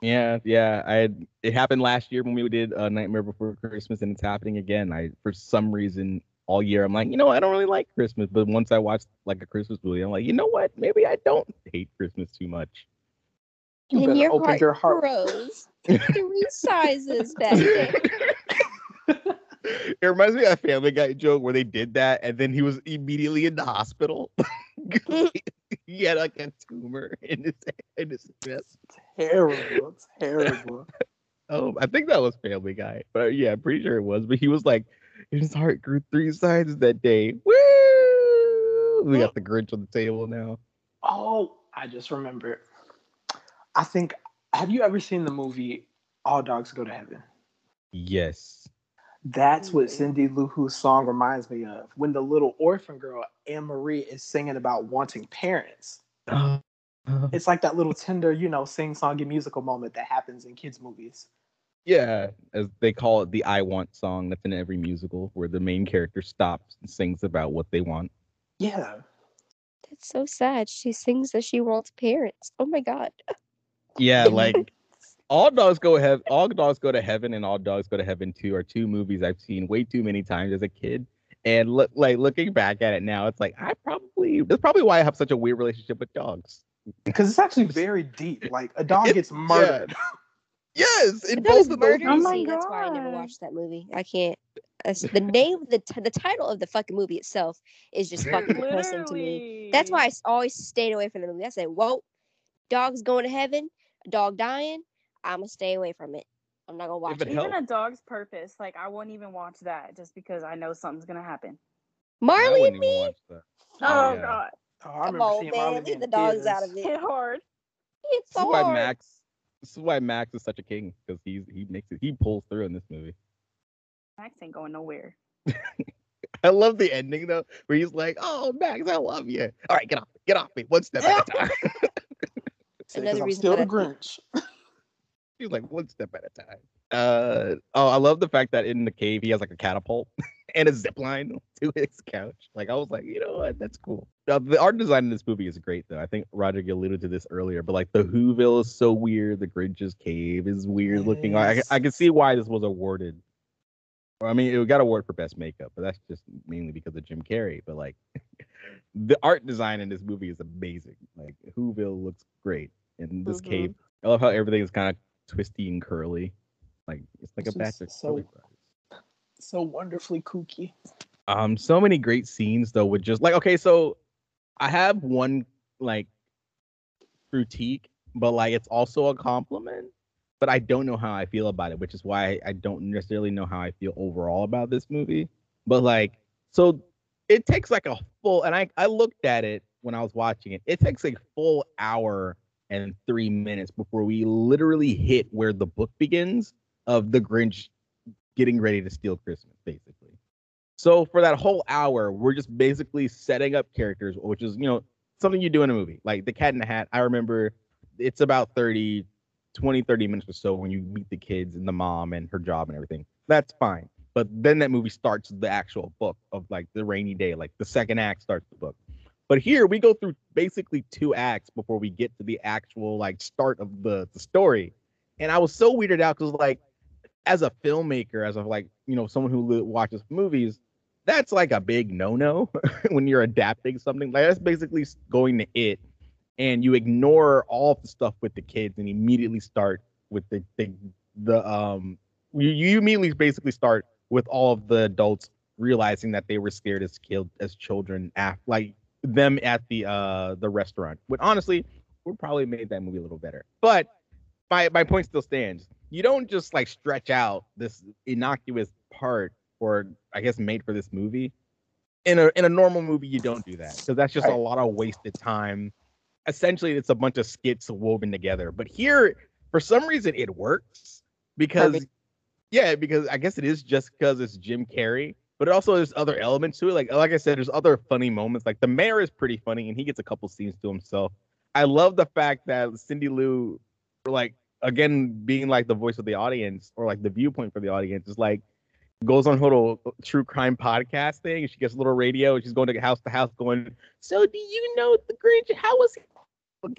A: Yeah, yeah. I had, it happened last year when we did uh, Nightmare Before Christmas, and it's happening again. I for some reason all year. I'm like, you know, I don't really like Christmas, but once I watch like a Christmas movie, I'm like, you know what? Maybe I don't hate Christmas too much.
C: You
B: and your
C: open
B: heart,
C: your heart.
B: grows three sizes back there.
A: It reminds me of a Family Guy joke where they did that, and then he was immediately in the hospital. he had like a tumor in his in his chest.
C: Terrible, terrible.
A: Oh, I think that was Family Guy, but yeah, I'm pretty sure it was. But he was like, his heart grew three sizes that day. Woo! We got the Grinch on the table now.
C: Oh, I just remembered. I think. Have you ever seen the movie All Dogs Go to Heaven?
A: Yes.
C: That's what mm-hmm. Cindy Lou Who's song reminds me of. When the little orphan girl Anne Marie is singing about wanting parents. Uh-huh. It's like that little tender, you know, sing songy musical moment that happens in kids' movies.
A: Yeah, as they call it, the "I Want" song that's in every musical, where the main character stops and sings about what they want.
C: Yeah.
B: That's so sad. She sings that she wants parents. Oh my god.
A: Yeah, like all dogs go heaven. All dogs go to heaven, and all dogs go to heaven too are two movies I've seen way too many times as a kid. And look, like looking back at it now, it's like I probably that's probably why I have such a weird relationship with dogs.
C: Because it's actually very deep. Like a dog gets murdered.
A: Yes, it
B: That was
A: both of those.
B: murder
D: Oh my
B: scene. That's why I never watched that movie. I can't. that's- the name, the t- the title of the fucking movie itself is just fucking depressing to me. That's why I s- always stayed away from the movie. I said, "Whoa, dogs going to heaven, a dog dying. I'm gonna stay away from it. I'm not gonna watch
A: it
B: it."
D: Even a dog's purpose, like I won't even watch that just because I know something's gonna happen.
B: Marley and me.
A: watch that.
D: Oh, oh,
A: yeah.
D: god,
C: Oh, I
B: Come on,
C: seeing Marley
B: man, leave the dogs out of it.
D: hit hard.
B: It's
A: This
B: so
A: is why
B: hard.
A: Max. This is why Max is such a king because he's he makes it. He pulls through in this movie.
D: Max ain't going nowhere.
A: I love the ending though, where he's like, "Oh, Max, I love you. All right, get off, me, get off me, one step at a time."
C: Say, 'cause
B: Another
C: I'm
B: reason
C: still the Grinch.
A: He's like one step at a time. Uh oh, I love the fact that in the cave he has like a catapult and a zip line to his couch. Like I was like, you know what, that's cool. Uh, the art design in this movie is great though. I think Roger alluded to this earlier, but like the Whoville is so weird. The Grinch's cave is weird looking. I, I can see why this was awarded. I mean, it got awarded for best makeup, but that's just mainly because of Jim Carrey. But like, the art design in this movie is amazing. Like Whoville looks great in this
B: Mhm.
A: cave. I love how everything is kind of twisty and curly. Like it's like
C: It's
A: a batch of
C: so-. So wonderfully kooky.
A: Um, so many great scenes though with just like okay, so I have one like critique, but like it's also a compliment. But I don't know how I feel about it, which is why I don't necessarily know how I feel overall about this movie. But like, so it takes like a full, and I I looked at it when I was watching it. It takes a full hour and three minutes before we literally hit where the book begins of the Grinch getting ready to steal Christmas, basically. So for that whole hour, we're just basically setting up characters, which is, you know, something you do in a movie. Like The Cat in the Hat, I remember it's about 30, 20, 30 minutes or so when you meet the kids and the mom and her job and everything. That's fine. But then that movie starts the actual book of like the rainy day, like the second act starts the book. But here we go through basically two acts before we get to the actual like start of the, the story. And I was so weirded out because like as a filmmaker, as of like, you know, someone who watches movies, that's like a big no-no when you're adapting something. Like that's basically going to it and you ignore all the stuff with the kids and immediately start with the the, the um you, you immediately basically start with all of the adults realizing that they were scared as killed as children after like them at the uh the restaurant. But honestly, would probably made that movie a little better. But my my point still stands. You don't just like stretch out this innocuous part, or I guess made for this movie. In a in a normal movie, you don't do that because that's just a lot of wasted time. Essentially, it's a bunch of skits woven together. But here, for some reason, it works because
B: Perfect.
A: yeah, because I guess it is just because it's Jim Carrey, but also there's other elements to it. Like like I said, there's other funny moments. Like the mayor is pretty funny, and he gets a couple scenes to himself. I love the fact that Cindy Lou, like again, being like the voice of the audience or like the viewpoint for the audience, is like goes on her little true crime podcast thing. And she gets a little radio, and she's going to house to house, going, "So do you know the Grinch? How was he?"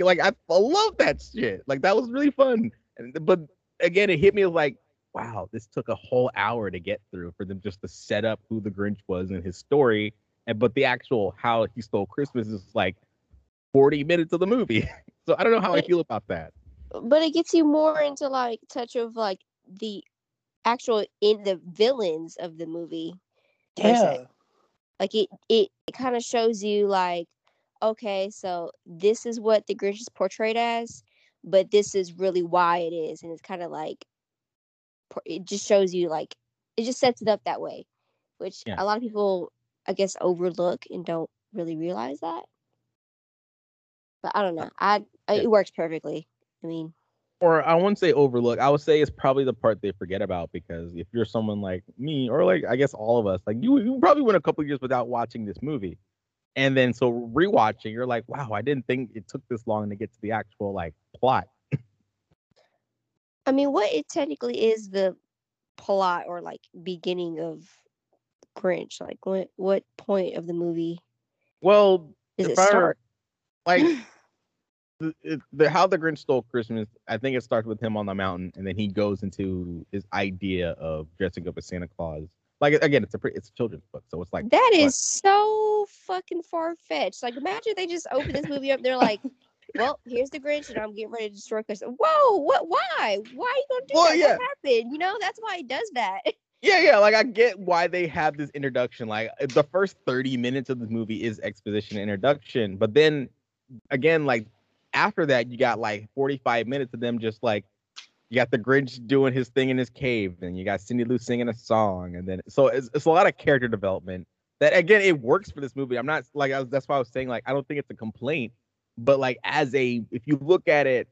A: Like I, love that shit. Like that was really fun. And but again, it hit me like wow, this took a whole hour to get through for them just to set up who the Grinch was and his story. And but the actual how he stole Christmas is like 40 minutes of the movie. So I don't know how I feel about that.
B: but it gets you more into like touch of like the actual in the villains of the movie.
C: Yeah.
B: Like it it, it kind of shows you like okay, so this is what the Grinch is portrayed as, but this is really why it is and it's kind of like por- it just shows you like it just sets it up that way, which
A: Yeah.
B: a lot of people I guess overlook and don't really realize that. But I don't know. I, I
A: Yeah.
B: it works perfectly. I mean,
A: or I wouldn't say overlook. I would say it's probably the part they forget about because if you're someone like me or like I guess all of us, like you, you probably went a couple years without watching this movie, and then so rewatching, you're like, wow, I didn't think it took this long to get to the actual like plot.
B: I mean, what it technically is the plot or like beginning of Grinch? Like, what what point of the movie
A: Well, if
B: it
A: I
B: start?
A: like the, the how the Grinch stole Christmas, I think it starts with him on the mountain, and then he goes into his idea of dressing up as Santa Claus. Like again, it's a pretty, it's a children's book, so it's like
B: That is so fucking far fetched. Like, imagine they just open this movie up. They're like, "Well, here's the Grinch, and I'm getting ready to destroy Christmas." Whoa, what? Why? Why are you gonna do
A: Well,
B: that?
A: yeah.
B: What happened? You know, that's why he does that.
A: Yeah, yeah, like I get why they have this introduction. Like uh, the first 30 minutes of the movie is exposition introduction, but then again, like after that, you got like 45 minutes of them just like you got the Grinch doing his thing in his cave, and you got Cindy Lou singing a song, and then so it's, it's a lot of character development. That again, it works for this movie. I'm not like I was, that's why I was saying like I don't think it's a complaint, but like as a if you look at it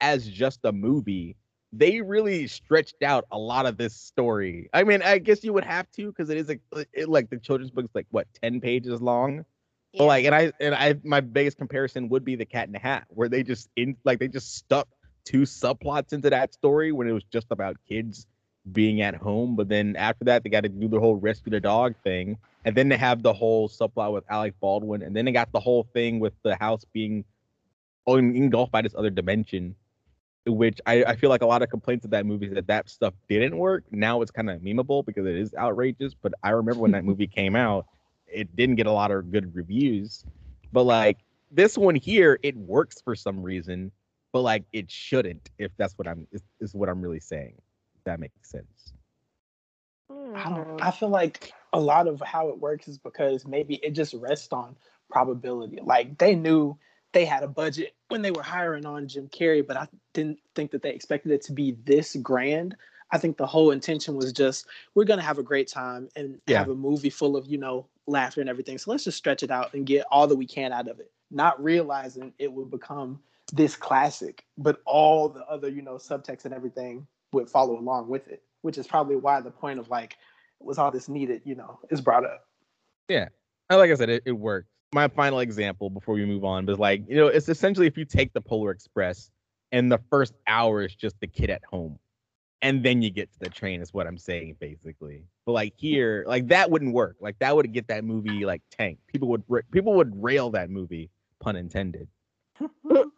A: as just a movie, they really stretched out a lot of this story. I mean, I guess you would have to because it is a uh, it, like the children's book's like what 10 pages long. But like, and I and I my biggest comparison would be the Cat in the Hat, where they just in like they just stuck two subplots into that story when it was just about kids being at home. But then after that, they got to do the whole rescue the dog thing, and then they have the whole subplot with Alec Baldwin, and then they got the whole thing with the house being engulfed by this other dimension which I, I feel like a lot of complaints of that movie is that that stuff didn't work. Now it's kind of memeable because it is outrageous. But I remember when that movie came out, it didn't get a lot of good reviews. But like this one here, it works for some reason, but like it shouldn't. If that's what I'm is, is what I'm really saying. If that makes sense. Hmm.
C: I don't. I feel like a lot of how it works is because maybe it just rests on probability. Like they knew they had a budget when they were hiring on Jim Carrey, but I didn't think that they expected it to be this grand. I think the whole intention was just we're gonna have a great time and
A: Yeah.
C: have a movie full of you know laughter and everything. So let's just stretch it out and get all that we can out of it, not realizing it would become this classic, but all the other you know subtext and everything would follow along with it, which is probably why the point of like was all this needed, you know, is brought up.
A: Yeah. And like I said, it, it works. My final example before we move on was like, you know, it's essentially if you take the Polar Express and the first hour is just the kid at home. And then you get to the train, is what I'm saying, basically. But like here, like that wouldn't work. Like that would get that movie like tank. People would people would rail that movie, pun intended.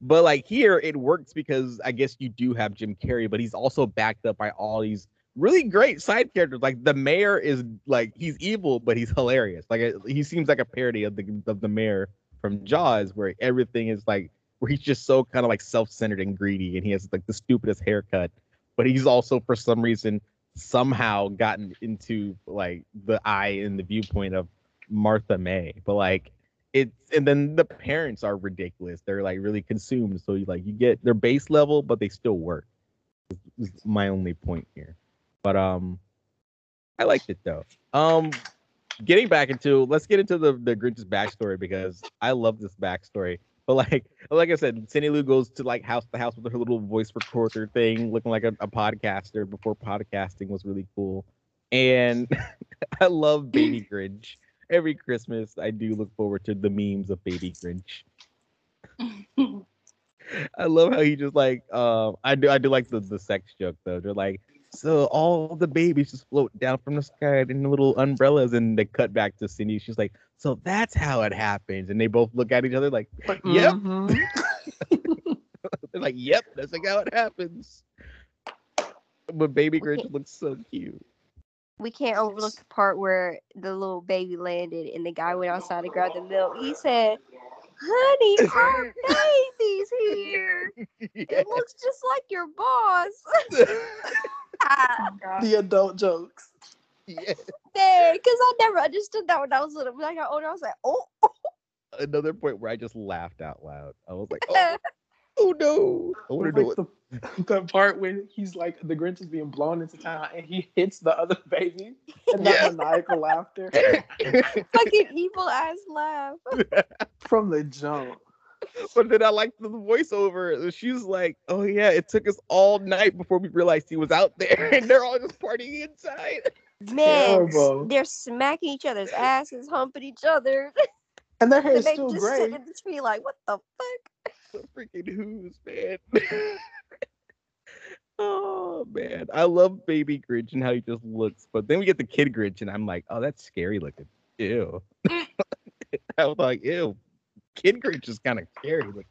A: but like here, it works because I guess you do have Jim Carrey, but he's also backed up by all these really great side characters. Like the mayor is like he's evil, but he's hilarious. Like he seems like a parody of the of the mayor from Jaws, where everything is like where he's just so kind of like self-centered and greedy, and he has like the stupidest haircut. But he's also for some reason somehow gotten into like the eye and the viewpoint of Martha May. But like it's and then the parents are ridiculous. They're like really consumed. So you like you get their base level, but they still work. Is my only point here. But um I liked it though. Um getting back into let's get into the the Grinch's backstory because I love this backstory. But like like I said, Cindy Lou goes to like house to house with her little voice recorder thing, looking like a, a podcaster before podcasting was really cool. And I love Baby Grinch. Every Christmas, I do look forward to the memes of Baby Grinch. I love how he just like um I do I do like the the sex joke though. They're like, so all the babies just float down from the sky in little umbrellas, and they cut back to Cindy. She's like, so that's how it happens, and they both look at each other like, yep. They're like, yep, that's like how it happens. but Baby Grinch looks so cute.
B: We can't overlook the part where the little baby landed and the guy went outside to grab the milk. He said, Honey, our baby's here. It looks just like your boss.
C: The adult jokes.
A: Yeah.
B: man, because I never understood that when I was little. When I got older, I was like, oh,
A: Another point where I just laughed out loud. I was like, oh, oh no. I want to know
C: Like
A: what.
C: the, the part when he's like the Grinch is being blown into town and he hits the other baby and that
A: Yeah.
C: maniacal laughter
B: fucking evil ass laugh.
C: from the jump.
A: But then I like the voiceover. She was like, "Oh yeah, it took us all night before we realized he was out there, and they're all just partying inside."
B: Man,
C: Terrible.
B: they're smacking each other's asses, humping each other.
C: And their hair
B: And
C: is
B: they
C: still
B: just
C: gray.
B: sit in the tree like, what the fuck?
A: The freaking who's man. oh man, I love Baby Grinch and how he just looks. But then we get the Kid Grinch, and I'm like, "Oh, that's scary looking." Ew. I was like, "Ew." Kid Grinch is kind of scary looking.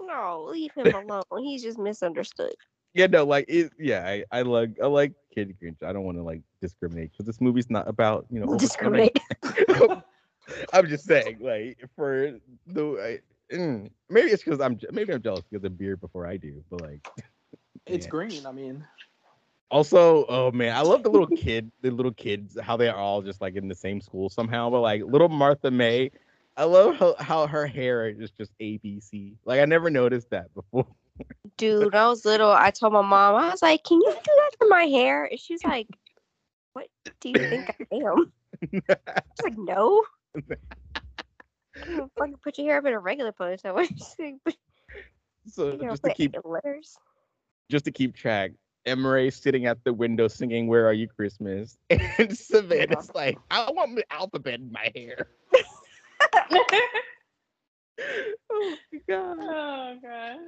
B: No, leave him alone. He's just misunderstood.
A: Yeah, no, like it. Yeah, I, I like I like Kid Grinch. I don't want to like discriminate because this movie's not about you know
B: Discriminate.
A: I'm just saying, like for the mm, maybe it's because I'm maybe I'm jealous because of beard before I do, but like
C: It's
A: Yeah.
C: green. I mean,
A: also, oh man, I love the little kid, the little kids, how they are all just like in the same school somehow. But like little Martha May, I love how, how her hair is just ABC. Like I never noticed that before.
B: Dude, when I was little, I told my mom, I was like, can you do that for my hair? And she's like, what do you think I am? She's like, no. Oh, you fucking put your hair up in a regular ponytail. What She's like, "But
A: So
B: you gonna
A: just to
B: put
A: keep
B: letters.
A: just to keep track, EmmaRea sitting at the window singing "Where Are You Christmas," and Savanna's like, "I want the alphabet in my hair." oh my god.
D: Oh god.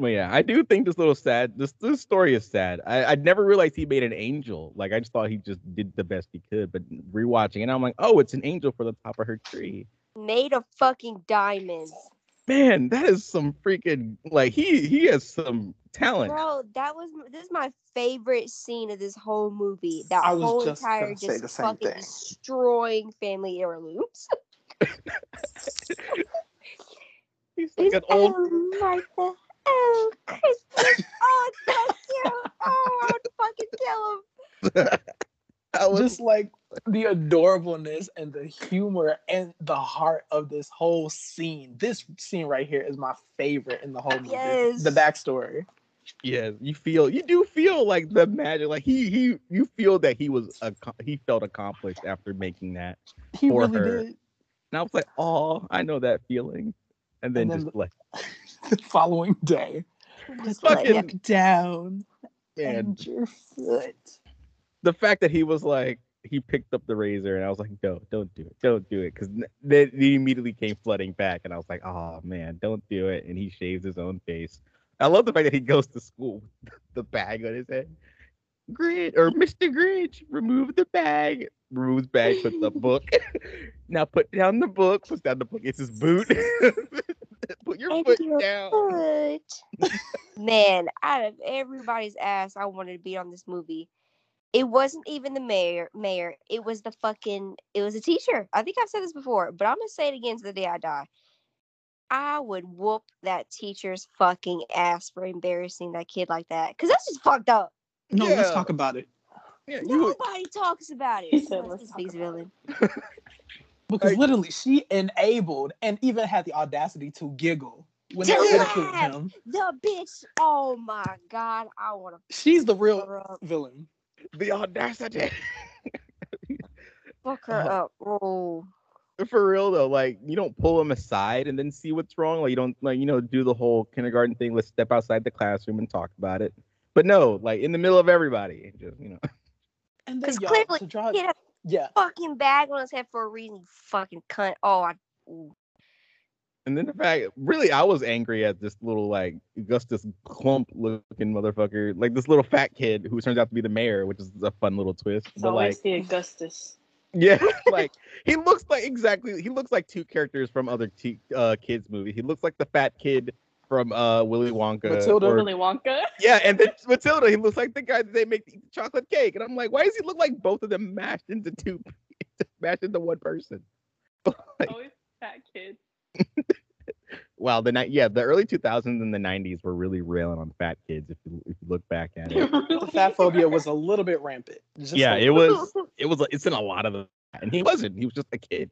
A: Well, yeah, I do think this little sad. This this story is sad. I I never realized he made an angel. Like I just thought he just did the best he could. But rewatching and I'm like, oh, it's an angel for the top of her tree.
B: Made of fucking diamonds.
A: Man, that is some freaking like he he has some talent.
B: Bro, that was this is my favorite scene of this whole movie. That
C: I was
B: whole
C: just
B: entire just
C: the same
B: fucking
C: thing.
B: destroying family heirlooms.
A: He's like an old.
B: Oh, Martha. Oh, Christmas. Oh, it's so cute. Oh, I would fucking kill him.
A: I was
C: just like the adorableness and the humor and the heart of this whole scene. This scene right here is my favorite in the whole movie.
B: Yes.
C: The backstory.
A: Yeah, you feel you do feel like the magic. Like he he you feel that he was a he felt accomplished after making that
C: He
A: for
C: really
A: her.
C: did.
A: And I was like, oh, I know that feeling. And then,
C: And then
A: just
C: the-
A: like
C: The following day.
B: Just
C: Put
B: like,
A: fucking-
C: down
A: man,
C: and your foot.
A: the fact that he was like he picked up the razor and I was like, no, don't do it, don't do it, because then he immediately came flooding back, and I was like, oh man, don't do it. And he shaves his own face. I love the fact that he goes to school with the bag on his head. Grinch or Mr. Grinch, remove the bag. Removes bag, puts the book. now put down the book. Puts down the book. It's his boot. put your
B: And
A: foot
B: your
A: down.
B: foot. Man, out of everybody's ass, I wanted to be on this movie. It wasn't even the mayor. Mayor. It was the fucking. It was a teacher. I think I've said this before, but I'm gonna say it again to the day I die. I would whoop that teacher's fucking ass for embarrassing that kid like that, cause that's just fucked up.
C: No, let's talk about it.
A: Yeah, you would-
B: Nobody talks about it.
D: He said,
B: unless
D: "Let's
B: it's
D: talk about
B: villain.
C: Because
A: Like-
C: literally she enabled and even had the audacity to giggle when they
B: To
C: ridiculed him.
B: The bitch. Oh my god, I want to
C: She's the real villain.
A: the audacity.
B: Fuck her
A: Oh.
B: up. Oh.
A: for real though, like you don't pull him aside and then see what's wrong. Like you don't like you know do the whole kindergarten thing. Let's step outside the classroom and talk about it. But no, like in the middle of everybody, just you know.
C: And then y'all,
B: clearly
C: to draw,
B: he had a
C: yeah,
B: fucking bag on his head for a reason. you Fucking cunt. Oh, I. ooh.
A: And then the fact, really, I was angry at this little like Augustus Gloop looking motherfucker, like this little fat kid who turns out to be the mayor, which is a fun little twist.
D: It's
A: but
D: always
A: like,
D: the Augustus.
A: yeah, like he looks like exactly. He looks like two characters from other t- uh, kids' movies. He looks like the fat kid from uh Willy Wonka.
C: Matilda.
A: or-
D: Willy Wonka.
A: yeah, and then Matilda, he looks like the guy that they make the chocolate cake, and I'm like, why does he look like both of them mashed into two, mashed into one person?
D: Always fat kid.
A: Wow, the night, yeah, the early 2000s and the 90s were really railing on fat kids. If you if you look back at it,
C: The fat phobia was a little bit rampant. Just
A: yeah,
C: a
A: it was, it was, it's in a lot of them, and he wasn't. He was just a kid.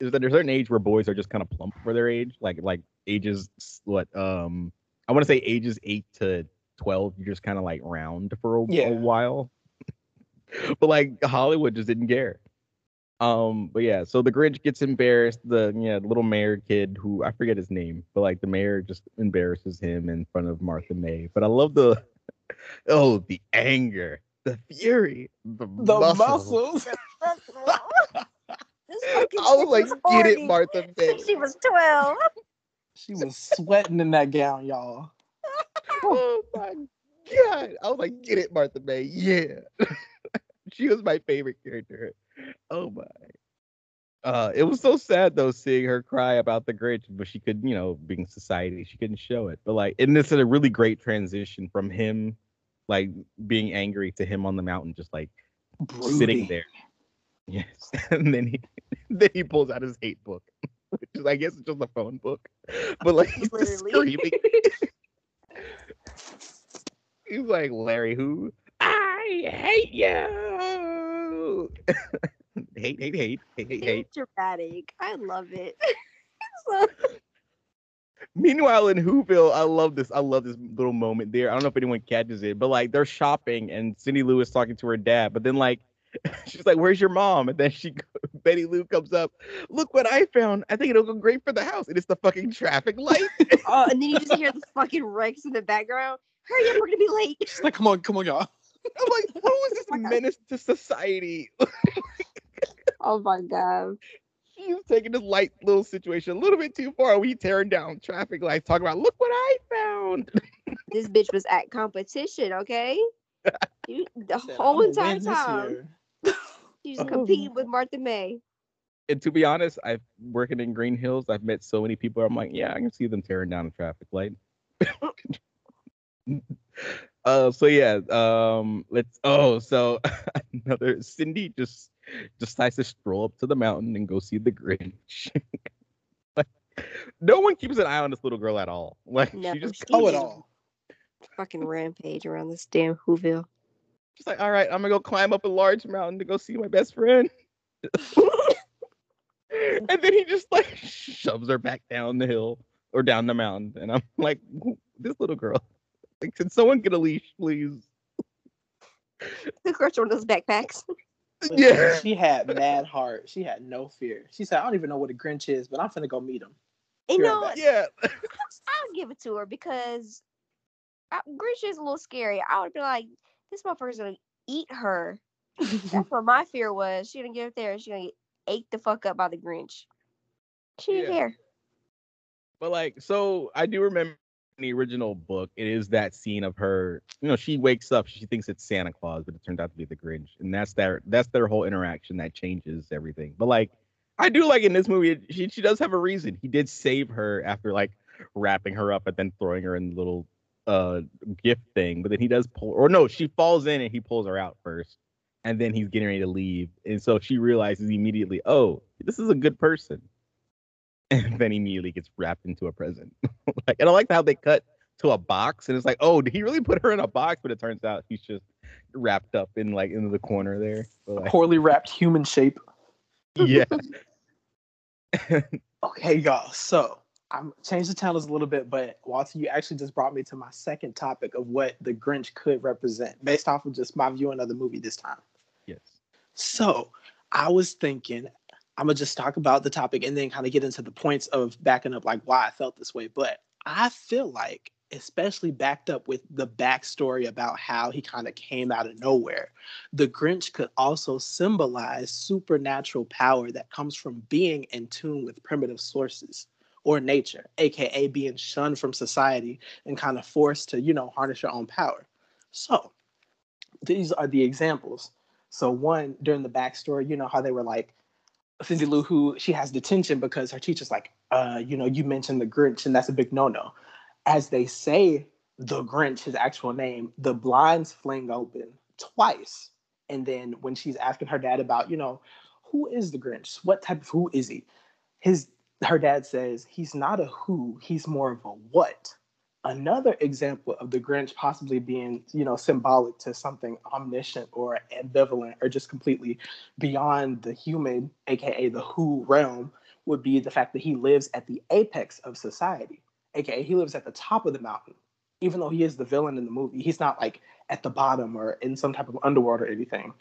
A: There's a certain age where boys are just kind of plump for their age, like like ages what um I want to say ages eight to twelve. You're just kind of like round for a,
C: Yeah.
A: a while, but like Hollywood just didn't care. Um, but yeah, so the Grinch gets embarrassed. The yeah little mayor kid who I forget his name, but like the mayor just embarrasses him in front of Martha May. But I love the oh the anger, the fury, the,
C: The
A: muscles.
C: muscles.
B: This fucking
A: I was like,
B: was
A: get it, Martha May.
B: She was 12.
C: She was sweating in that gown, y'all.
A: oh my god! I was like, get it, Martha May. Yeah, she was my favorite character. Oh my. Uh, it was so sad though seeing her cry about the Grinch, but she could, you know, being society, she couldn't show it. But like, and this is a really great transition from him, like being angry to him on the mountain, just like sitting there. Yes, and then he then he pulls out his hate book, which is I guess it's just a phone book, but like he's just screaming. he's like Larry, who I hate you. hate, hate, hate, hate, hate, hate.
B: Dramatic. I love it. So-
A: Meanwhile, in Whoville, I love this. I love this little moment there. I don't know if anyone catches it, but like they're shopping and Cindy Lou is talking to her dad, but then like she's like, "Where's your mom?" And then she, Betty Lou comes up. Look what I found. I think it'll go great for the house. And it's the fucking traffic light.
B: oh, and then you just hear the fucking Rex in the background. Hurry up, we're gonna be late.
C: She's like, come on, come on, y'all.
A: I'm like, who is this oh menace to society?
B: Oh my god.
A: She's taking this light little situation a little bit too far. We tearing down traffic lights, talking about, look what I found.
B: This bitch was at competition, okay? You- the whole entire
C: win this
B: time.
C: Year."
B: She was
A: Oh.
B: competing with Martha May.
A: and to be honest, I've working in Green Hills. I've met so many people. I'm like, yeah, I can see them tearing down a traffic light. uh, so yeah, um, let's. Oh, so another Cindy just decides to stroll up to the mountain and go see the Grinch. like, no one keeps an eye on this little girl at all. Like
B: No,
A: she just
B: she
A: comes
C: Oh, at all.
B: fucking rampage around this damn Whoville.
A: She's like, all right, I'm gonna go climb up a large mountain to go see my best friend. and then he just like shoves her back down the hill or down the mountain. And I'm like, this little girl, like, can someone get a leash, please?
B: The girl throwing those backpacks.
A: Yeah.
C: She had mad heart. She had no fear. She said, I don't even know what a Grinch is, but I'm finna go meet him.
B: You
C: Be
B: know.
A: Yeah.
B: I'll give it to her because I, Grinch is a little scary. I would be like, this motherfucker's gonna eat her. That's what my fear was. She gonna get up there. She gonna get ate the fuck up by the Grinch. She didn't
A: Yeah.
B: care.
A: But like, so I do remember in the original book, it is that scene of her. You know, she wakes up, she thinks it's Santa Claus, but it turns out to be the Grinch, and that's their that's their whole interaction that changes everything. But like, I do like in this movie, she she does have a reason. He did save her after like wrapping her up and then throwing her in little uh gift thing, but then he does pull, or no, she falls in and he pulls her out first, and then he's getting ready to leave, and so she realizes immediately, oh, this is a good person and then immediately gets wrapped into a present. like, and I like how they cut to a box, and it's like, oh, did he really put her in a box? But it turns out he's just wrapped up in like into the corner there. So, like,
C: Poorly wrapped human shape.
A: yeah,
C: Okay, y'all. So I'm changed the channels a little bit, but Walter, you actually just brought me to my second topic of what the Grinch could represent, based off of just my viewing of the movie this time.
A: yes,
C: So I was thinking, I'm gonna just talk about the topic and then kind of get into the points of backing up like why I felt this way. But I feel like, especially backed up with the backstory about how he kind of came out of nowhere, the Grinch could also symbolize supernatural power that comes from being in tune with primitive sources or nature, aka being shunned from society and kind of forced to, you know, harness your own power. So these are the examples. So one during the backstory, you know how they were like, Cindy Lou who she has detention because her teacher's like, uh, you know, you mentioned the Grinch and that's a big no-no. As they say the Grinch, his actual name, the blinds fling open twice. And then when she's asking her dad about, you know, who is the Grinch? What type of who is he? His her dad says he's not a who, he's more of a what. Another example of the Grinch possibly being, you know, symbolic to something omniscient or ambivalent or just completely beyond the human, aka the who realm, would be the fact that he lives at the apex of society, aka he lives at the top of the mountain. Even though he is the villain in the movie, he's not like at the bottom or in some type of underworld or anything.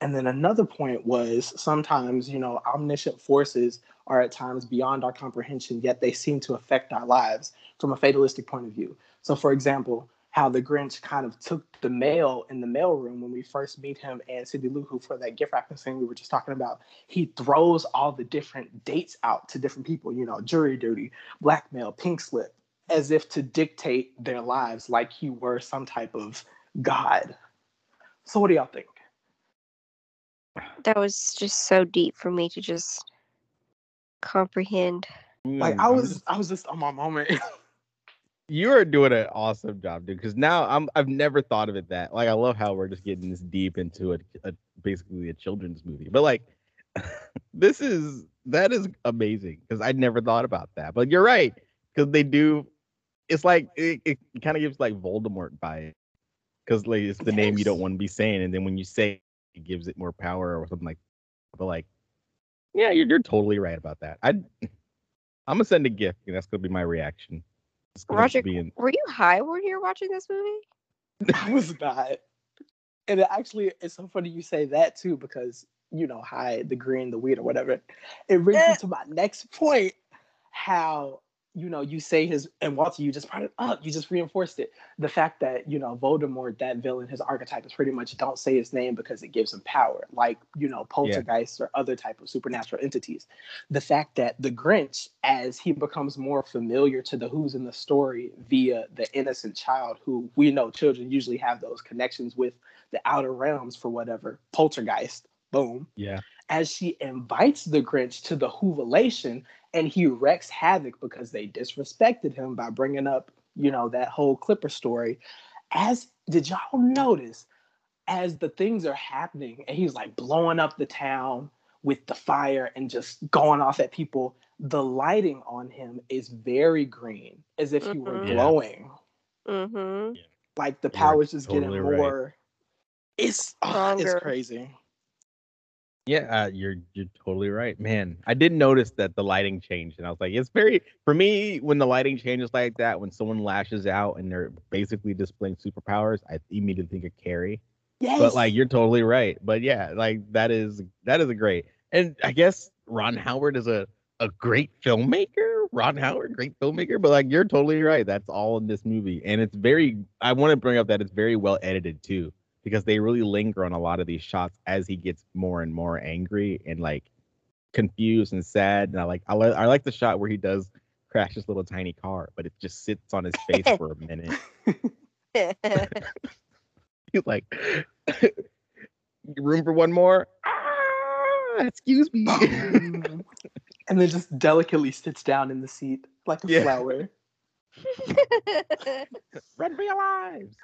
C: And then another point was sometimes, you know, omniscient forces are at times beyond our comprehension, yet they seem to affect our lives from a fatalistic point of view. So, for example, how the Grinch kind of took the mail in the mailroom when we first meet him and Cindy Lou Who for that gift wrapping scene we were just talking about. He throws all the different dates out to different people, you know, jury duty, blackmail, pink slip, as if to dictate their lives like he were some type of god. So, what do y'all think?
B: That was just so deep for me to just comprehend.
C: Like
A: Mm,
C: I
A: I'm
C: was, I was just on my moment.
A: you are doing an awesome job, dude. Because now I'm I've never thought of it that like I love how we're just getting this deep into a, a basically a children's movie, but like this is that is amazing because I never thought about that. But you're right because they do. It's like it, it kind of gives like Voldemort vibe because like it's the name you don't want to be saying, and then when you say it, it gives it more power or something like. But like, yeah, you're you're totally right about that. I I'm gonna send a gift, and that's gonna be my reaction.
B: Roger,
A: be in-
B: were you high when you were watching this movie?
C: I was not. And it actually, it's so funny you say that too, because you know, high the green, the weed, or whatever. It brings me eh. to my next point. How you know you say his and Walter, you just brought it up. You just reinforced it. The fact that you know Voldemort, that villain, his archetype is pretty much don't say his name because it gives him power, like you know poltergeists or other type of supernatural entities. The fact that the Grinch, as he becomes more familiar to the who's in the story via the innocent child, who we know children usually have those connections with the outer realms for whatever poltergeist. Boom
A: yeah.
C: as she invites the Grinch to the Whobilation and he wrecks havoc because they disrespected him by bringing up, you know, that whole Clipper story. As did y'all notice as the things are happening and he's like blowing up the town with the fire and just going off at people, the lighting on him is very green, as if he were
B: Mhm.
A: Yeah.
C: glowing.
B: Mm-hmm.
C: Like the
A: You're
C: power's just
A: totally
C: getting
A: right.
C: more. It's ah, it's crazy.
A: Yeah, uh, you're you're totally right, man. I did notice that the lighting changed, and I was like, it's very for me when the lighting changes like that. When someone lashes out and they're basically displaying superpowers, I immediately think of Carrie.
C: Yes.
A: But like, you're totally right. But yeah, like that is that is a great, and I guess Ron Howard is a a great filmmaker. Ron Howard, great filmmaker. But like, you're totally right. That's all in this movie, and it's very. I want to bring up that it's very well edited too because they really linger on a lot of these shots as he gets more and more angry and like confused and sad. And I like I, li- I like the shot where he does crash his little tiny car, but it just sits on his face for a minute. He's like, room for one more? Ah, excuse me.
C: and then just delicately sits down in the seat like a
A: Yeah.
C: flower.
A: Run for your lives.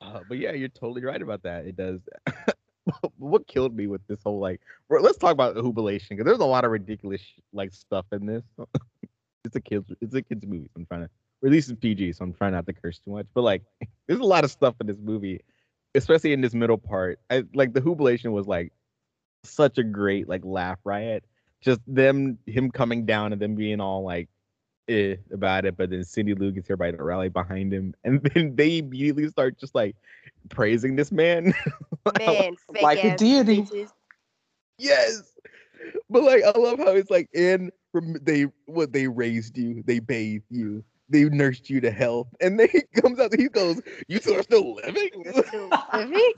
A: Uh, but yeah, you're totally right about that. It does. what killed me with this whole like, let's talk about Whobilation because there's a lot of ridiculous like stuff in this. it's a kids, it's a kids movie. So I'm trying to, least it's PG, so I'm trying not to curse too much. But like, there's a lot of stuff in this movie, especially in this middle part. I, like the Whobilation was like such a great like laugh riot. Just them, him coming down and them being all like eh, about it, but then Cindy Lou gets everybody to rally behind him, and then they immediately start just like praising this man.
B: Man, fake
C: Like a deity.
B: bitches.
A: yes, but like I love how it's like in rem- they what they raised you, they bathed you, they nursed you to health, and then he comes out, he goes, "You two are still living."
B: Still living?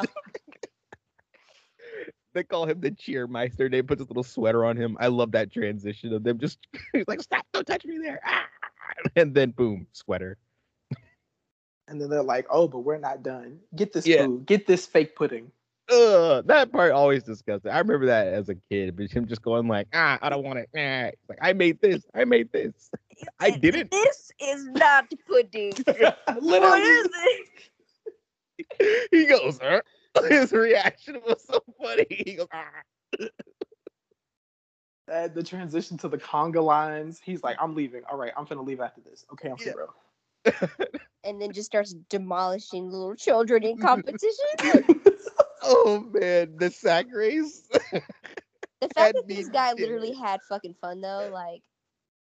A: They call him the cheermeister. They put this little sweater on him. I love that transition of them just he's like, "Stop! Don't touch me there!" Ah! And then boom, sweater.
C: And then they're like, oh, but we're not done. Get this
A: Yeah.
C: food. Get this fake pudding.
A: Ugh, that part always disgusting. I remember that as a kid, but him just going like, ah, I don't want it. Nah. Like I made this. I made this. I didn't.
B: This is not pudding. what
C: Literally.
B: is it?
A: He goes, huh? His reaction was so funny. He goes, ah.
C: Uh, the transition to the conga lines. He's like, I'm leaving. All right, I'm finna leave after this. Okay, I'm
A: Yeah.
C: for real.
B: And then just starts demolishing little children in competition.
A: Oh man, the sack race.
B: The fact
A: Had
B: that this guy
A: dead.
B: literally had fucking fun though, like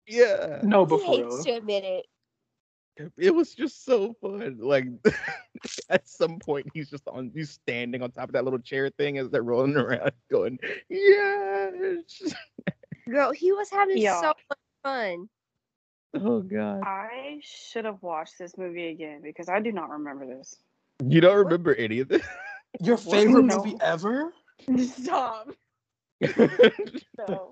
A: yeah.
C: No,
B: he
C: but for
B: hates to admit it.
A: It was just so fun. Like at some point he's just on he's standing on top of that little chair thing as they're rolling around going, Yes.
B: Girl, he was having
D: Yeah.
B: so much fun.
A: Oh god.
D: I should have watched this movie again because I do not remember this.
A: You don't remember any of this?
C: Your favorite
D: No.
C: movie ever?
D: Stop. No,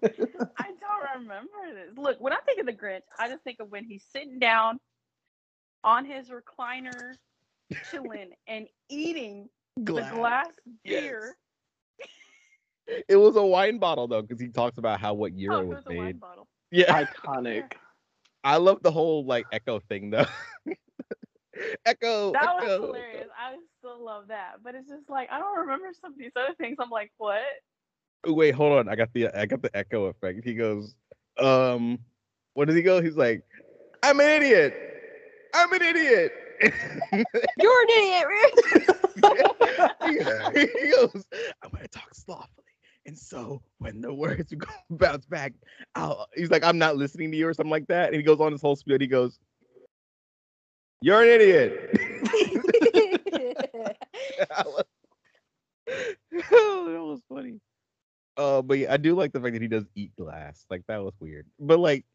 D: I don't remember this. Look, when I think of the Grinch, I just think of when he's sitting down on his recliner, chilling and eating the glass
A: Yes.
D: beer.
A: It was a wine bottle though, because he talks about how what year
D: Oh,
A: it
D: it
A: was
D: was a wine
A: made.
D: bottle.
A: Yeah,
C: Iconic.
A: I love the whole like echo thing though. echo.
D: That was hilarious. I still love that, but it's just like I don't remember some of these other things. I'm like, what?
A: Oh, Wait, hold on. I got the I got the echo effect. He goes, um, what does he go? He's like, I'm an idiot. I'm an idiot.
B: You're an idiot, Rick.
A: he, he goes, I'm gonna talk slothfully. And so when the words go bounce back, I'll, he's like, I'm not listening to you or something like that. And he goes on his whole spiel. He goes, You're an idiot. Was- oh, that was funny. Uh, but yeah, I do like the fact that he does eat glass. Like that was weird, but like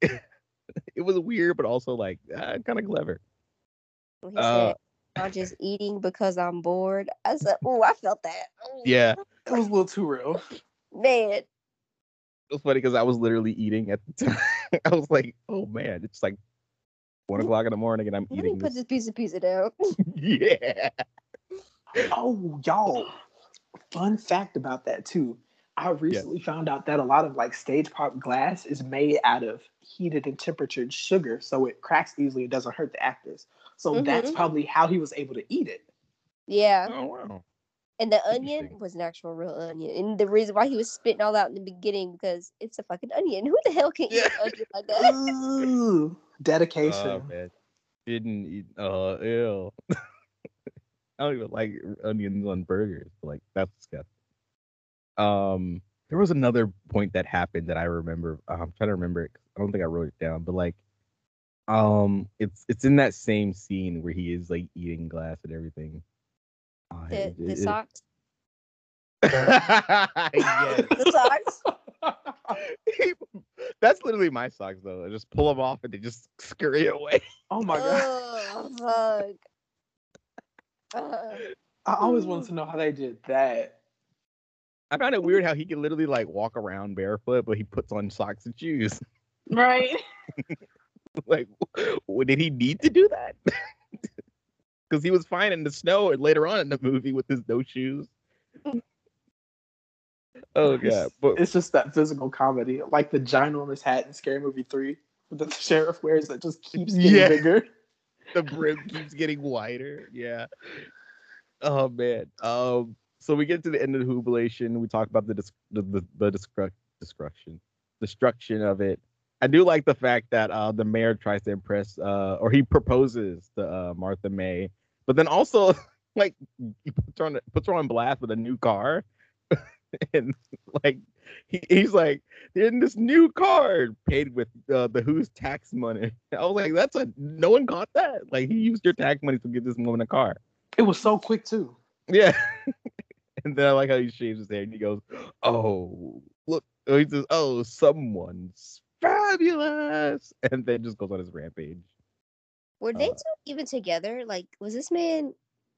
A: it was weird, but also like uh, kind of clever.
B: When he
A: Uh,
B: said, I'm just eating because I'm bored. I said, Oh, I felt that. Ooh,
A: yeah,
C: It was a little too real.
B: Man.
A: it was funny because I was literally eating at the time. I was like, oh man, it's like one o'clock in the morning and I'm
B: Let me
A: eating
B: put
A: this.
B: this piece of pizza down.
A: yeah.
C: Oh, y'all. Fun fact about that too. I recently found out that a lot of like stage pop glass is made out of heated and temperatured sugar, so it cracks easily. It doesn't hurt the actors. So that's
B: Mhm.
C: probably how he was able to eat it.
B: Yeah.
A: Oh wow.
B: And the onion was an actual real onion. And the reason why he was spitting all out in the beginning because it's a fucking onion. Who the hell can eat an onion like that?
C: Ooh, dedication.
A: Oh man, didn't eat. Uh, ew. I don't even like onions on burgers. but, Like that's disgusting. Um, there was another point that happened that I remember. uh, I'm trying to remember it. 'cause I don't think I wrote it down, but like, um, it's it's in that same scene where he is like eating glass and everything.
B: The,
A: it-
B: the
A: it-
B: socks.
A: yes.
B: The socks.
A: That's literally my socks though. I just pull them off and they just scurry away.
C: Oh my god.
B: Oh, fuck. Uh,
C: I always wanted to know how they did that.
A: I found it weird how he can literally like walk around barefoot, but he puts on socks and shoes.
D: Right.
A: like, w- did he need to do that? Because he was fine in the snow and later on in the movie with his no shoes. oh god,
C: It's,
A: but
C: it's just that physical comedy, like the ginormous hat in Scary Movie Three that the sheriff wears that just keeps getting
A: Yeah.
C: bigger.
A: the brim keeps getting wider. Yeah. Oh man. Um. So we get to the end of the jubilation. We talk about the dis- the the, the destruct destruction destruction of it. I do like the fact that uh the mayor tries to impress uh or he proposes to uh Martha May, but then also like he puts her on puts her on blast with a new car. and like he, he's like in this new car paid with uh, the Who's tax money. I was like, that's a no one caught that. Like he used your tax money to give this woman a car.
C: It was so quick too.
A: Yeah. And then I like how he shaves his hair and he goes, "Oh, look." oh, He says, "Oh, someone's fabulous," and then just goes on his rampage.
B: were they
A: Uh,
B: two even together? Like, was this man?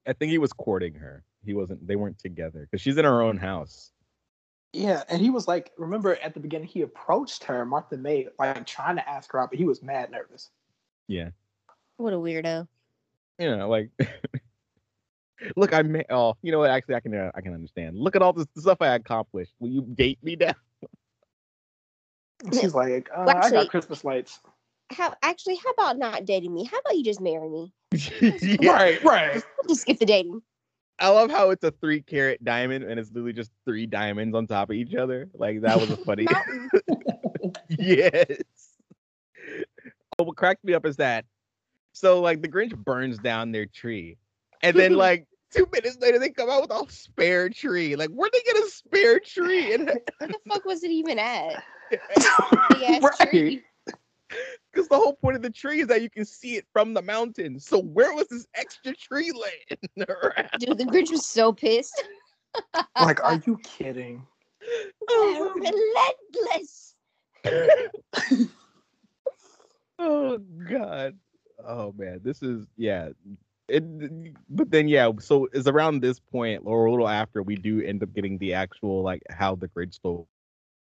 A: I think he was courting her. He wasn't. They weren't together because she's in her own house.
C: Yeah, and he was like, remember at the beginning he approached her, Martha May, like trying to ask her out, but he was mad nervous.
A: Yeah.
B: What a weirdo.
A: You know, like Look, I may. Oh, you know what? Actually, I can. Uh, I can understand. Look at all this stuff I accomplished. Will you date me now?
C: She's like, uh,
B: Well,
C: I got Christmas lights.
B: How actually? How about not dating me? How about you just marry me?
A: Yeah.
C: Right, right.
B: Just skip the dating.
A: I love how it's a three carat diamond and it's literally just three diamonds on top of each other. Like that was a funny. Yes. Oh, what cracked me up is that so like the Grinch burns down their tree, and then like two minutes later they come out with a spare tree. Like where'd they get a spare tree? And
B: Where the fuck was it even at? Big tree.
A: because the whole point of the tree is that you can see it from the mountain. So where was this extra tree laying around?
B: Dude, the Grinch was so pissed.
C: Like, are you kidding?
B: Oh, relentless.
A: oh god oh man this is yeah it but then yeah so it's around this point or a little after we do end up getting the actual like how the Grinch stole.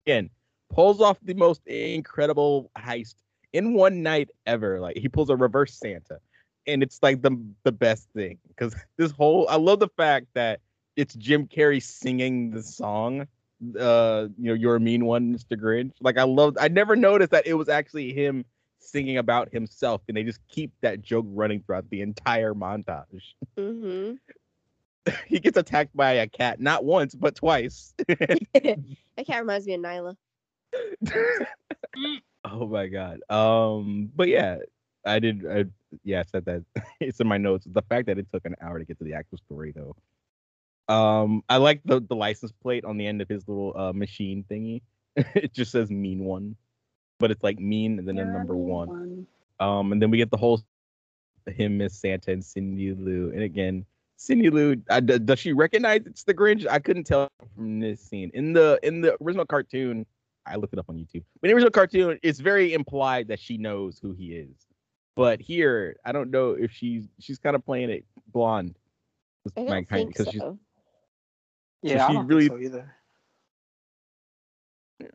A: Again pulls off the most incredible heist in one night ever. Like he pulls a reverse santa and it's like the the best thing because this whole i love the fact that it's jim carrey singing the song uh you know you're a mean one mr grinch. Like i love i never noticed that it was actually him singing about himself and they just keep that joke running throughout the entire montage.
B: Mm-hmm.
A: he gets attacked by a cat not once but twice.
B: That cat reminds me of Nyla.
A: oh my god. Um but yeah i did I, yeah i said that. It's in my notes. The fact that it took an hour to get to the actual story though. Um i like the the license plate on the end of his little uh machine thingy. It just says mean one but it's like mean and then a number one. um and then we get the whole him miss santa and cindy lou and again cindy lou uh, does she recognize it's the grinch? I couldn't tell from this scene. In the in the original cartoon i looked it up on youtube in the original cartoon it's very implied that she knows who he is. But here i don't know if she's she's kind of playing it blonde
B: I don't
A: kind-
B: think
A: she's
B: so.
C: Yeah, I
A: she
C: don't
A: really-
C: think so either.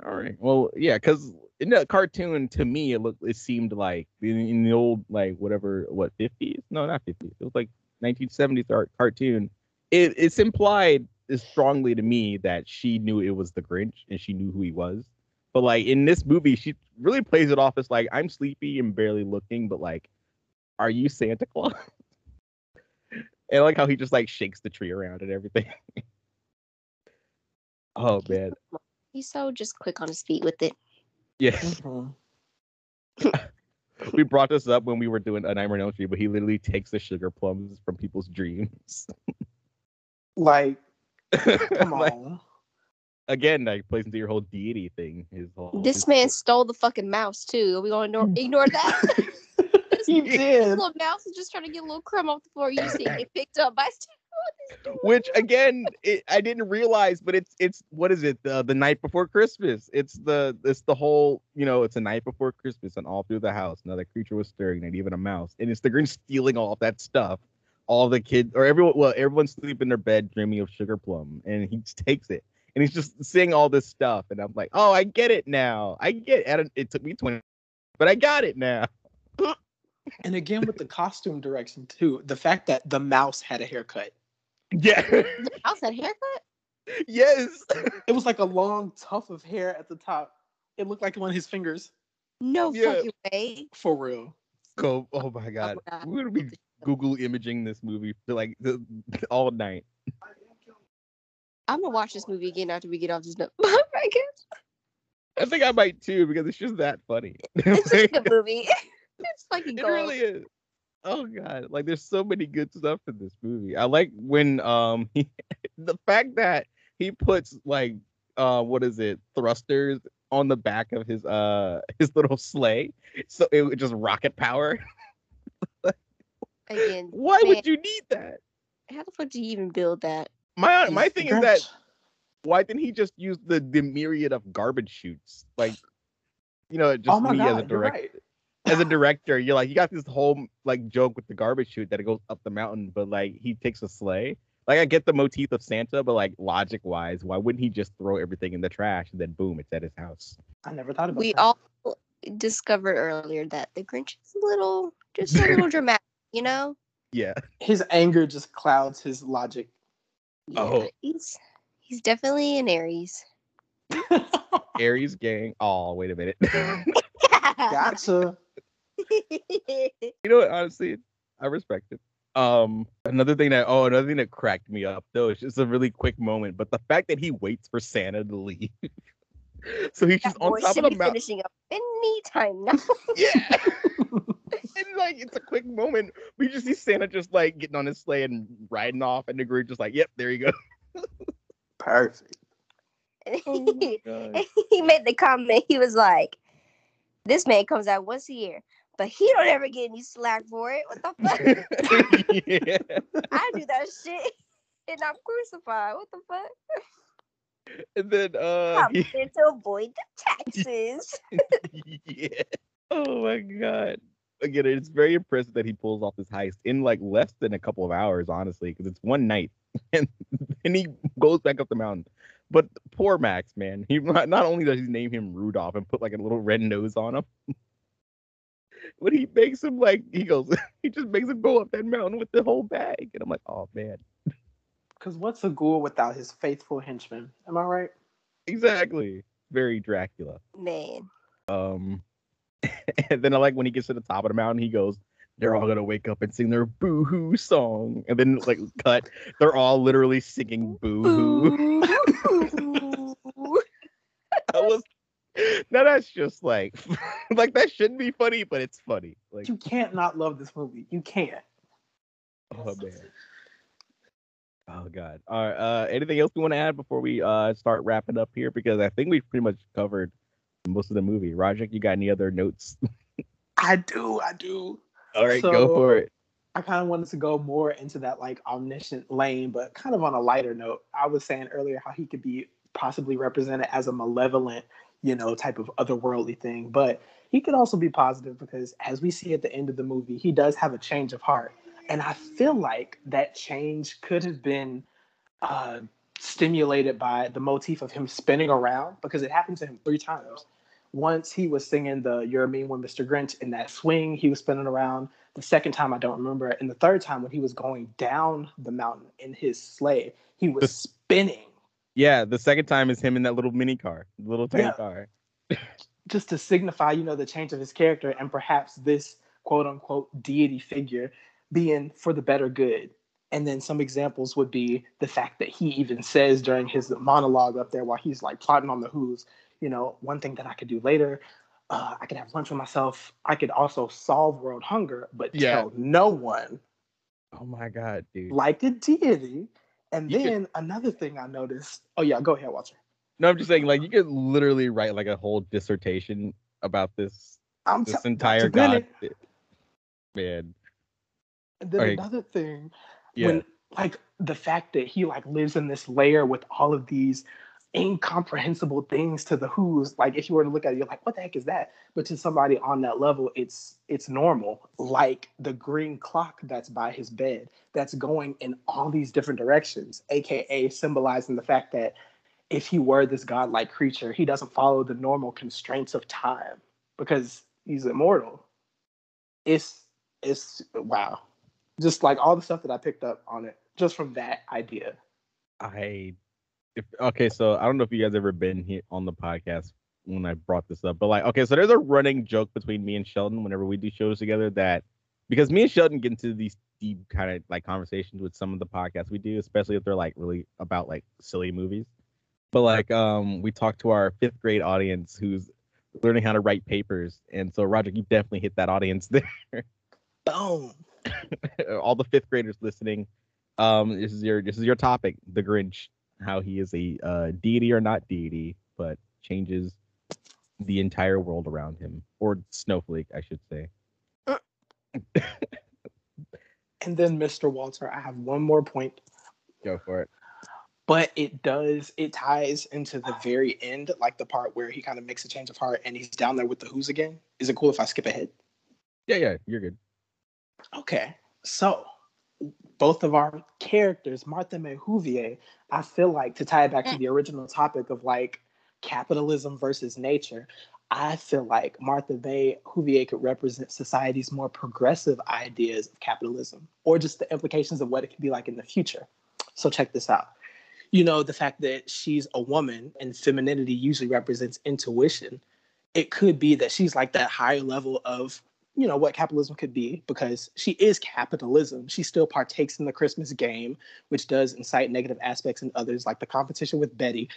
A: All right. Well, yeah, because in the cartoon, to me, it looked, it seemed like in, in the old, like whatever, what fifties? No, not fifties. It was like 1970s art cartoon. It, it's implied as strongly to me that she knew it was the Grinch and she knew who he was. But like in this movie, she really plays it off as like I'm sleepy and barely looking, but like, are you Santa Claus? and I like how he just like shakes the tree around and everything. oh man,
B: He's so just quick on his feet with it.
A: yeah.
C: Mhm.
A: we brought this up when we were doing a Nightmare on Elm Street, but he literally takes the sugar plums from people's dreams.
C: Like, come
A: Like,
C: on.
A: again, like plays into your whole deity thing. His whole
B: This
A: his-
B: man stole the fucking mouse too. Are we gonna ignore, ignore that?
C: he
B: This
C: did.
B: little mouse is just trying to get a little crumb off the floor. You see it picked up by
A: which again, it, I didn't realize, but it's it's what is it? The the night before Christmas. It's the it's the whole you know it's a night before Christmas, and all through the house, another creature was stirring, and even a mouse, and it's the Grinch stealing all of that stuff. All the kids or everyone, well, everyone's sleeping in their bed dreaming of sugar plum, and he takes it, and he's just saying all this stuff, and I'm like, oh, I get it now. I get it. It took me twenty, but I got it now.
C: And again with the costume direction too, the fact that the mouse had a haircut.
A: Yeah.
B: the mouse had a haircut.
A: yes.
C: It was like a long tuft of hair at the top. It looked like one of his fingers.
B: No
A: Yeah.
B: fucking way.
C: For real.
A: Go. Oh my god.
B: God.
A: We're gonna be Google imaging this movie for like the, all night.
B: I'm gonna watch this movie again after we get off this note. Oh I guess
A: I think I might too because it's just that funny.
B: it's such a good movie. It's fucking
A: it really is. Oh god, like there's so many good stuff in this movie. I like when um he, the fact that he puts like uh what is it thrusters on the back of his uh his little sleigh, so it would just rocket power.
B: Again,
A: Why
B: man,
A: would you need that?
B: How the fuck do you even build that?
A: My my thing
C: the
A: is that why didn't he just use the the myriad of garbage shoots like you know just
C: oh my
A: me
C: god,
A: as a director
C: right.
A: As a director you're like you got this whole like joke with the garbage chute that it goes up the mountain but like he takes a sleigh like i get the motif of santa but like logic wise why wouldn't he just throw everything in the trash and then boom it's at his house
C: I never thought about it.
B: We
C: that.
B: all discovered earlier that the Grinch is a little, just a little dramatic, you know.
A: Yeah.
C: His anger just clouds his logic.
A: Oh,
B: He's he's definitely an Aries.
A: Aries gang. Oh, wait a minute.
C: Gotcha.
A: you know what? Honestly, I respect it. Um, another thing that oh, another thing that cracked me up though, it's just a really quick moment, but the fact that he waits for Santa to leave. so he's just on top of the mountain.
B: finishing up any time now.
A: Yeah. and like it's a quick moment. We just see Santa just like getting on his sleigh and riding off, and the group just like, yep, there you go.
C: Perfect.
B: he, he made the comment. He was like, "This man comes out once a year, but he don't ever get any slack for it. What the fuck?
A: yeah.
B: I do that shit, and I'm crucified. What the fuck?
A: And then uh
B: I'm
A: he-
B: here to avoid the taxes."
A: yeah. Oh my god. Again, it's very impressive that he pulls off this heist in like less than a couple of hours, honestly, because it's one night, and then he goes back up the mountain. But poor Max, man, he not not only does he name him Rudolph and put like a little red nose on him, but he makes him like he goes, he just makes him go up that mountain with the whole bag, and I'm like, oh man,
C: Because what's a ghoul without his faithful henchman? Am I right?
A: exactly, very Dracula.
B: Man,
A: Um, and then I like when he gets to the top of the mountain, he goes, "They're all gonna wake up and sing their boo hoo song," and then like cut, they're all literally singing boo hoo. I was now that's just like like that shouldn't be funny, but it's funny. Like
C: You can't not love this movie. You can't.
A: oh man. Oh god. All right. Uh, anything else we want to add before we uh start wrapping up here? Because I think we've pretty much covered most of the movie. Roger, you got any other notes?
C: I do. I do.
A: All right, go for it.
C: I kind of wanted to go more into that like omniscient lane, but kind of on a lighter note. I was saying earlier how he could be possibly represented as a malevolent, you know, type of otherworldly thing, but he could also be positive because as we see at the end of the movie, he does have a change of heart. And I feel like that change could have been uh, stimulated by the motif of him spinning around because it happened to him three times. Once he was singing the You're a Mean One, Mr. Grinch in that swing, he was spinning around. The second time, I don't remember. And the third time, when he was going down the mountain in his sleigh, he was spinning
A: Yeah, the second time is him in that little mini car, little tiny
C: Yeah.
A: car.
C: just to signify, you know, the change of his character and perhaps this quote unquote deity figure being for the better good. And then some examples would be the fact that he even says during his monologue up there while he's like plotting on the who's, you know, one thing that I could do later, uh, I could have lunch with myself. I could also solve world hunger, but
A: Yeah.
C: tell no one
A: Oh my god, dude.
C: like a deity. And
A: You could-
C: then another thing I noticed. Oh yeah, go ahead, Walter.
A: No, I'm just saying, like you could literally write like a whole dissertation about this
C: I'm
A: this
C: t-
A: entire god. Man,
C: And then another thing,
A: yeah,
C: when like the fact that he like lives in this layer with all of these incomprehensible things to the who's like if you were to look at it you're like what the heck is that? But to somebody on that level it's it's normal. Like the green clock that's by his bed that's going in all these different directions aka symbolizing the fact that if he were this godlike creature he doesn't follow the normal constraints of time because he's immortal. It's it's wow. Just like all the stuff that i picked up on it just from that idea.
A: I if okay, so I don't know if you guys ever been here on the podcast when I brought this up, but like okay, so there's a running joke between me and Sheldon whenever we do shows together that because me and Sheldon get into these deep kind of like conversations with some of the podcasts we do, especially if they're like really about like silly movies. But like um we talked to our fifth grade audience who's learning how to write papers. And so Roger, you definitely hit that audience there.
C: boom
A: All the fifth graders listening. Um this is your this is your topic, the Grinch, how he is a uh, deity or not deity, but changes the entire world around him. Or snowflake, I should say.
C: and then mr walter i have one more point
A: Go for it.
C: but it does it ties into the very end like the part where he kind of makes a change of heart and he's down there with the who's again is it cool if i skip ahead
A: Yeah, yeah, you're good.
C: okay so both of our characters martha may Whovier, i feel like to tie it back to mm. the original topic of like capitalism versus nature I feel like Martha May Whovier could represent society's more progressive ideas of capitalism or just the implications of what it could be like in the future. So check this out. You know, the fact that she's a woman and femininity usually represents intuition. It could be that she's like that higher level of, you know, what capitalism could be because she is capitalism. She still partakes in the Christmas game, which does incite negative aspects in others, like the competition with Betty,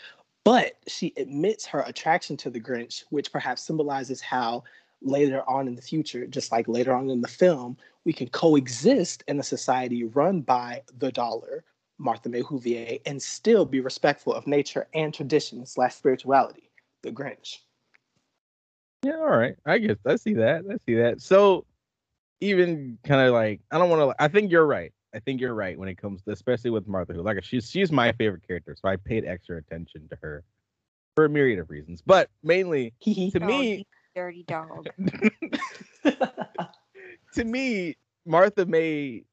C: but she admits her attraction to the Grinch, which perhaps symbolizes how later on in the future, just like later on in the film, we can coexist in a society run by the dollar, Martha May Whovier, and still be respectful of nature and tradition slash spirituality, the Grinch.
A: Yeah, all right. I guess I see that. I see that. So even kind of like I don't want to. I think you're right. I think you're right when it comes to, especially with Martha, who like she's she's my favorite character, so I paid extra attention to her for a myriad of reasons. But mainly to
B: Oh,
A: me,
B: dirty dog.
A: to me, Martha May,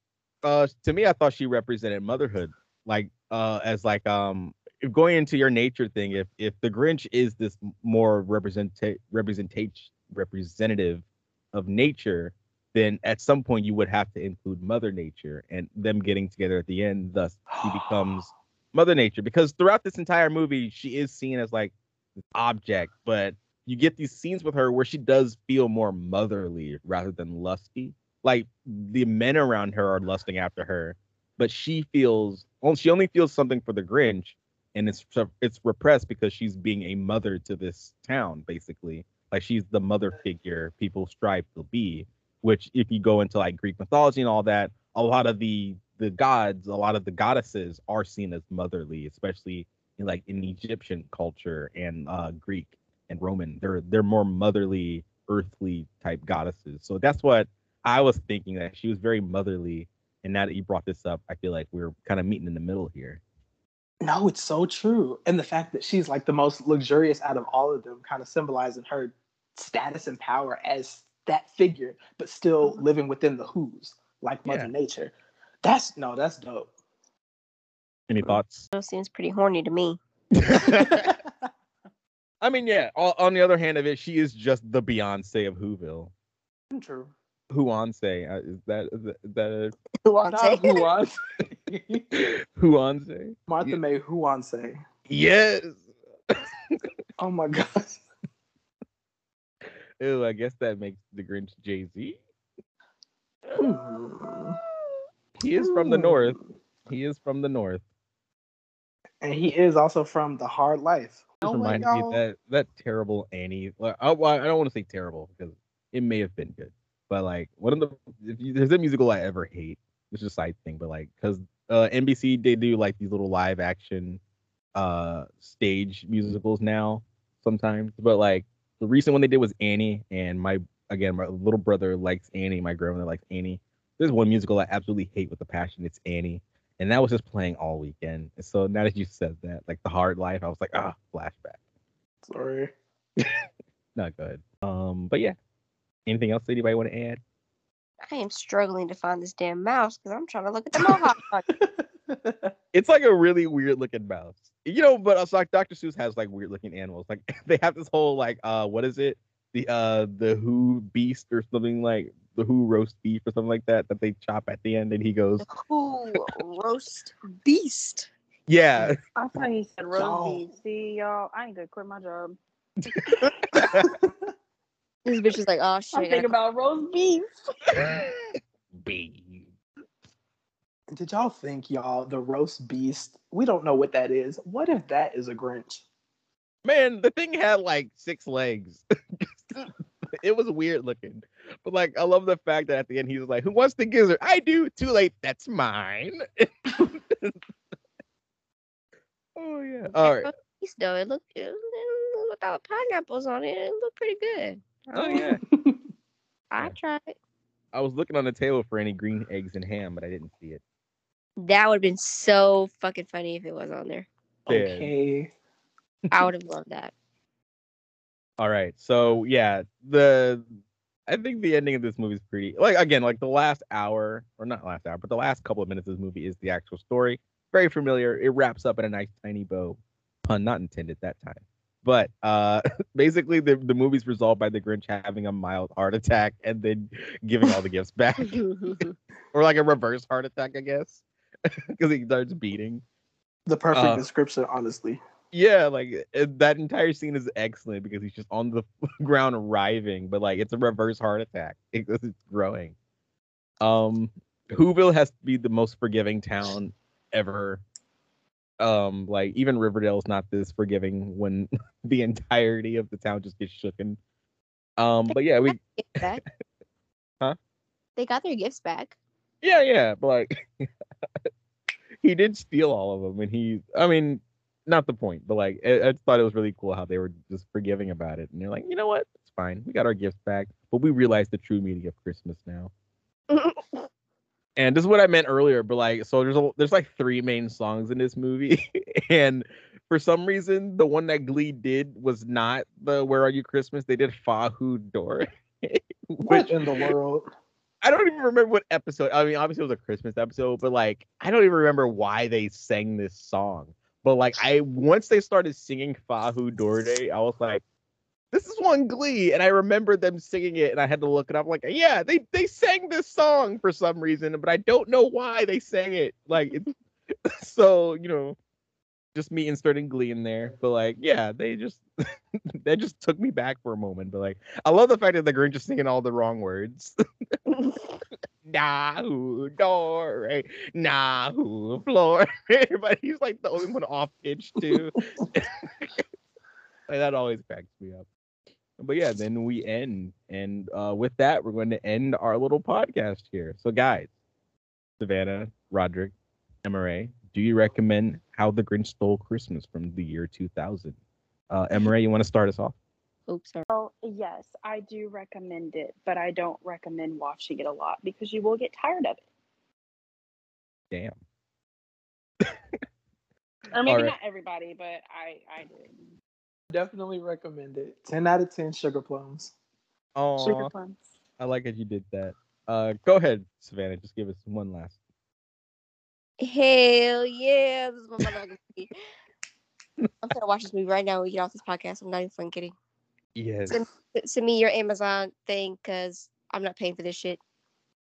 A: uh, to me, I thought she represented motherhood, like uh, as like um if going into your nature thing. If if the Grinch is this more represent representation representative of nature, then at some point you would have to include Mother Nature and them getting together at the end. Thus, she becomes Mother Nature because throughout this entire movie, she is seen as like this object, but you get these scenes with her where she does feel more motherly rather than lusty. Like the men around her are lusting after her, but she feels she only feels something for the Grinch, and it's it's repressed because she's being a mother to this town, basically. Like she's the mother figure people strive to be. Which, if you go into like Greek mythology and all that, a lot of the the gods, a lot of the goddesses are seen as motherly, especially in like in Egyptian culture and uh, Greek and Roman. They're they're more motherly, earthly type goddesses. So that's what I was thinking that she was very motherly. And now that you brought this up, I feel like we're kind of meeting in the middle here.
C: No, it's so true. And the fact that she's like the most luxurious out of all of them, kind of symbolizing her status and power as that figure, but still living within the who's, like Mother
A: Yeah.
C: Nature. That's no, that's dope.
A: Any thoughts?
B: That seems pretty horny to me.
A: I mean, yeah. On the other hand of it, she is just the Beyonce of Whoville.
C: True.
A: Whoonse. Uh, is that is that, is that
B: Who wants
C: Not
B: it?
C: who wants
A: a Whoonse?
C: Martha May who wants say.
A: Yes.
C: Oh my god.
A: Ew, I guess that makes the Grinch Jay Z.
C: Hmm.
A: He is from the north. He is from the north.
C: And he is also from the hard life.
A: Just
C: Oh
A: reminds me that that terrible Annie. Like, I, I don't want to say terrible because it may have been good, but like one of the if you, there's a musical I ever hate. It's just a side thing, but like because uh, NBC they do like these little live action uh stage musicals now sometimes, but like the recent one they did was Annie, and my again my little brother likes Annie, my grandmother likes Annie. There's one musical I absolutely hate with a passion. It's Annie, and that was just playing all weekend. And so now that you said that, like the hard life, I was like, ah, flashback.
C: Sorry.
A: Not good. Um, but yeah. Anything else anybody want to add?
B: I am struggling to find this damn mouse because I'm trying to look at the mohawk.
A: It's like a really weird looking mouse. You know, but also like Dr. Seuss has like weird looking animals. Like they have this whole like uh what is it? The uh the who beast or something like the who roast beef or something like that that they chop at the end and he goes,
B: Who roast beast?
A: Yeah.
D: I thought he said roast beef. See, y'all, I ain't gonna quit my job.
B: This bitch is like, oh shit.
D: I'm thinking about roast beef.
A: Beef.
C: Did y'all think y'all the roast beast? We don't know what that is. What if that is a Grinch?
A: Man, the thing had like six legs. it was weird looking. But like I love the fact that at the end he was like, Who wants the gizzard? I do. Too late. That's mine. oh yeah. All right.
B: roast beast though. It looked it, it- without pineapples on it. It looked pretty good.
A: Oh yeah.
B: I tried.
A: I was looking on the table for any green eggs and ham, but I didn't see it.
B: That would have been so fucking funny if it was on there.
C: Okay.
B: I would have loved that.
A: All right. So yeah, the I think the ending of this movie is pretty like again, like the last hour, or not last hour, but the last couple of minutes of this movie is the actual story. Very familiar. It wraps up in a nice tiny bow. Pun not intended that time. But uh, basically, the the movie's resolved by the Grinch having a mild heart attack and then giving all the gifts back, or like a reverse heart attack, I guess, because he starts beating.
C: The perfect
A: Uh,
C: description, honestly.
A: Yeah, like uh, that entire scene is excellent because he's just on the ground writhing, but like it's a reverse heart attack because it's growing. Um, Whoville has to be the most forgiving town ever. Um, like even Riverdale's not this forgiving when the entirety of the town just gets shooken. Um, but yeah, we. Huh?
B: They got their gifts back.
A: yeah, yeah, but like he did steal all of them, and he, I mean, not the point, but like I, I thought it was really cool how they were just forgiving about it, and they're like, you know what, it's fine, we got our gifts back, but we realize the true meaning of Christmas now. And this is what I meant earlier, but like, so there's a, there's like three main songs in this movie, and for some reason, the one that Glee did was not the "Where Are You Christmas." They did "Fahu Door,"
C: What in the world?
A: I don't even remember what episode. I mean, obviously it was a Christmas episode, but like I don't even remember why they sang this song. But like I once they started singing Fahu Dorde, I was like, this is one Glee, and I remember them singing it, and I had to look it up. Like, yeah, they they sang this song for some reason, but I don't know why they sang it. Like, so you know, just me inserting Glee in there. But like, yeah, they just that just took me back for a moment. But like, I love the fact that the Grinch is singing all the wrong words. Nahu door, Nahu floor. but he's like the only one off pitch too. like that always cracks me up. But yeah, then we end, and uh, with that, we're going to end our little podcast here. So, guys, Savanna, Rodrick, EmmaRea, do you recommend How the Grinch Stole Christmas from the year 2000? Uh, EmmaRea, you want to start us off?
B: Oops, sorry.
D: Well, yes, I do recommend it, but I don't recommend watching it a lot because you will get tired of it.
A: Damn.
D: Or maybe
A: Alright.
D: not everybody, but I I did.
C: Definitely recommend it. 10 out of 10 sugar plums.
A: Oh,
D: Sugar plums.
A: I like that you did that. Uh, go ahead, Savanna. Just give us one last.
B: Hell yeah, this is my motherfucking movie. I'm gonna watch this movie right now when we get off this podcast. I'm not even fucking kidding.
A: Yes.
B: Send, send me your Amazon thing because I'm not paying for this shit.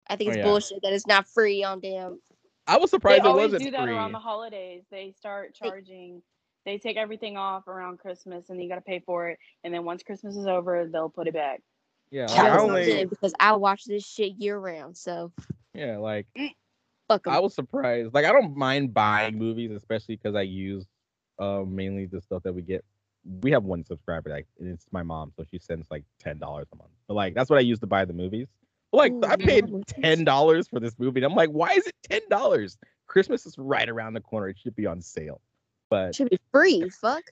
B: I think
A: Oh,
B: it's
A: yeah.
B: bullshit that it's not free on damn.
A: I was
D: They
A: surprised it
D: always
A: wasn't
D: do that
A: free.
D: around the holidays. They start charging. They take everything off around Christmas, and you got to pay for it. And then once Christmas is over, they'll put it back.
A: Yeah, like, I only,
B: because I watch this shit year round. So
A: yeah, like
B: fuck 'em.
A: I was surprised. Like I don't mind buying movies, especially because I use uh, mainly the stuff that we get. We have one subscriber, like and it's my mom, so she sends like ten dollars a month. But like that's what I use to buy the movies. But, like
B: Ooh,
A: I paid
B: that makes sense.
A: ten dollars for this movie, and I'm like, why is it ten dollars? Christmas is right around the corner. It should be on sale. But
B: should be free. Fuck.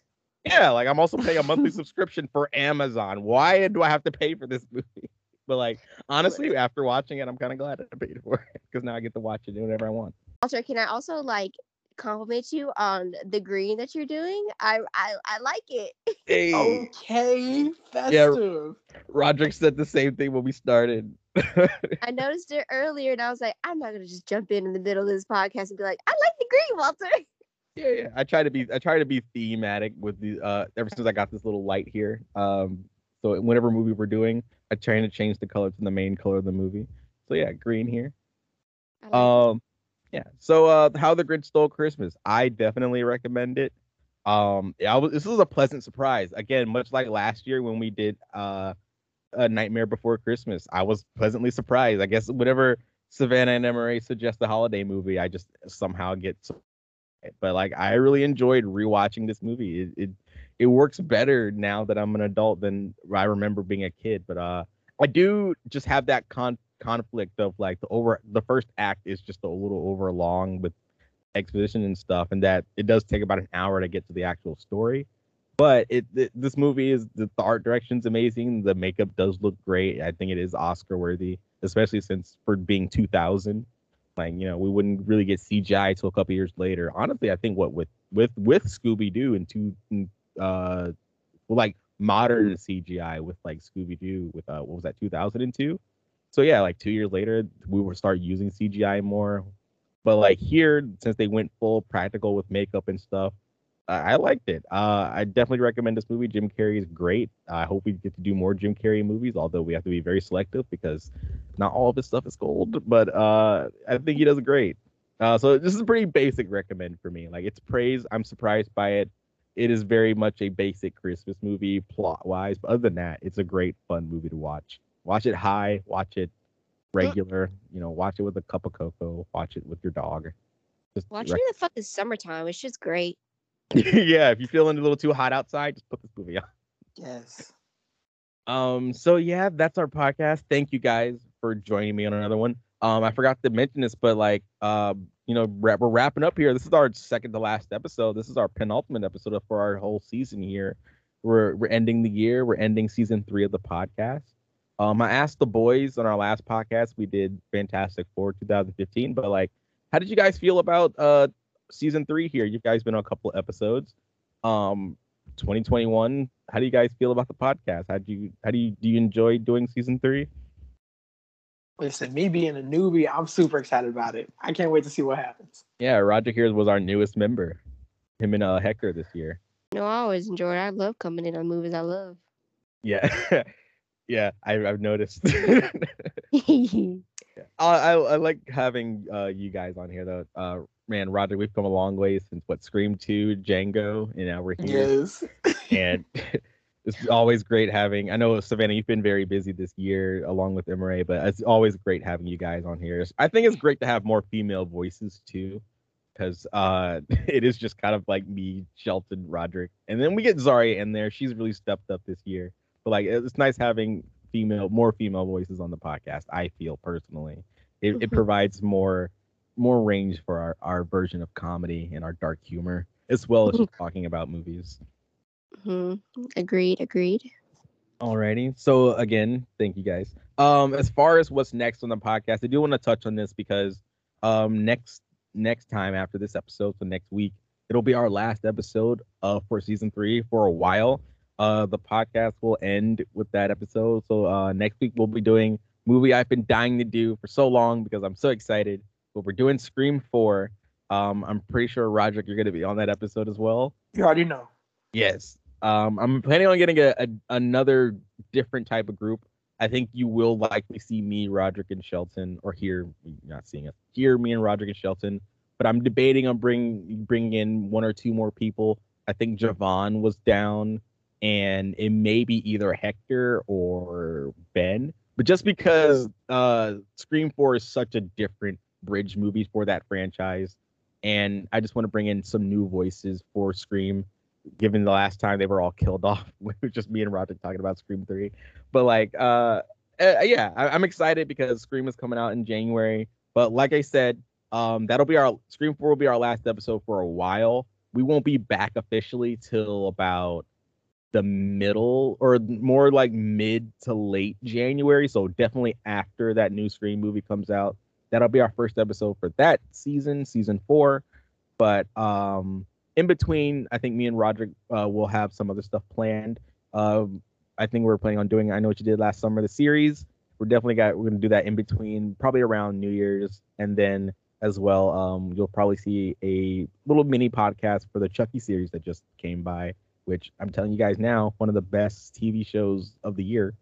A: yeah, like I'm also paying a monthly subscription for Amazon. Why do I have to pay for this movie? But like honestly, after watching it, I'm kind of glad I paid for it because now I get to watch it do whatever I want.
B: Also, can I also like compliment you on the green that you're doing? I I, I like it.
A: Hey.
C: Okay,
A: Yeah.
C: festive.
A: Rodrick said the same thing when we started.
B: I noticed it earlier, and I was like, I'm not gonna just jump in in the middle of this podcast and be like, I like the green, Walter.
A: Yeah, yeah. I try to be I try to be thematic with the uh ever since I got this little light here. Um so whenever movie we're doing, I try to change the color to the main color of the movie. So yeah, green here.
B: Like.
A: Um yeah. So uh How the Grinch Stole Christmas. I definitely recommend it. Um yeah, I was, this was a pleasant surprise. Again, much like last year when we did uh a Nightmare Before Christmas. I was pleasantly surprised. I guess whenever Savanna and EmmaRea suggest a holiday movie, I just somehow get but like I really enjoyed rewatching this movie. It, it it works better now that I'm an adult than I remember being a kid. But uh I do just have that con conflict of like the over the first act is just a little over long with exposition and stuff, and that it does take about an hour to get to the actual story. But it, it this movie is the, the art direction's amazing. The makeup does look great. I think it is Oscar worthy, especially since for being 2000, like you know we wouldn't really get CGI till a couple years later. Honestly, I think what with with with Scooby Doo and two uh well, like modern CGI with like Scooby Doo with uh what was that 2002? So yeah, like two years later we will start using CGI more. But like here, since they went full practical with makeup and stuff, I, liked it. Uh, I definitely recommend this movie. Jim Carrey is great. I hope we get to do more Jim Carrey movies, although we have to be very selective because not all of his stuff is gold. But uh, I think he does great. Uh, so this is a pretty basic recommend for me. Like it's praise. I'm surprised by it. It is very much a basic Christmas movie plot wise, but other than that, it's a great fun movie to watch. Watch it high, watch it regular. You know, watch it with a cup of cocoa. Watch it with your dog. Just
B: Watch
A: rec-
B: it in the fucking summertime. It's just great.
A: yeah, if you're feeling a little too hot outside, just put this movie on.
C: Yes.
A: Um, so yeah, that's our podcast. Thank you guys for joining me on another one. Um, I forgot to mention this, but like, um, you know, we're wrapping up here. This is our second to last episode. This is our penultimate episode for our whole season here. We're we're ending the year. We're ending season three of the podcast. Um, I asked the boys on our last podcast. We did Fantastic Four 2015, but like, how did you guys feel about uh season three here? You guys been on a couple episodes. Um, 2021. How do you guys feel about the podcast? How do you how do you do you enjoy doing season three?
C: Listen, me being a newbie, I'm super excited about it. I can't wait to see what happens.
A: Yeah, Roger here was our newest member. Him and uh Hecker this year.
B: No, I always enjoy it. I love coming in on movies I love.
A: Yeah. yeah, I, I've noticed. I, I I like having uh you guys on here though. Uh man, Roger, we've come a long way since what Scream 2, Django, and now we're here.
C: Yes.
A: and it's always great having. I know Savanna, you've been very busy this year along with EmmaRea, but it's always great having you guys on here. I think it's great to have more female voices too, because uh, it is just kind of like me, Shelton, Rodrick, and then we get Zari in there. She's really stepped up this year, but like it's nice having female, more female voices on the podcast. I feel personally, it, it provides more more range for our, our version of comedy and our dark humor, as well as just talking about movies.
B: hmm Agreed. Agreed.
A: Alrighty. So again, thank you guys. Um, as far as what's next on the podcast, I do want to touch on this because um next next time after this episode, so next week, it'll be our last episode uh for season three for a while. Uh the podcast will end with that episode. So uh next week we'll be doing movie I've been dying to do for so long because I'm so excited. But we're doing Scream 4. Um, I'm pretty sure Rodrick, you're gonna be on that episode as well.
C: You already know.
A: Yes. Um, I'm planning on getting a, a another different type of group. I think you will likely see me, Rodrick, and Shelton, or hear not seeing us, hear me and Rodrick and Shelton. But I'm debating on bring bringing in one or two more people. I think Javon was down, and it may be either Hector or Ben. But just because uh, Scream 4 is such a different bridge movies for that franchise, and I just want to bring in some new voices for Scream given the last time they were all killed off it was just me and Rodrick talking about Scream 3. But like uh, uh yeah, I, I'm excited because Scream is coming out in January. But like I said, um that'll be our Scream 4 will be our last episode for a while. We won't be back officially till about the middle or more like mid to late January. So definitely after that new Scream movie comes out. That'll be our first episode for that season, season four. But um in between, I think me and Rodrick uh, will have some other stuff planned. Um, I think we're planning on doing I know what you did last summer, the series. We're definitely got we're gonna do that in between, probably around New Year's, and then as well, um, you'll probably see a little mini podcast for the Chucky series that just came by, which I'm telling you guys now, one of the best TV shows of the year.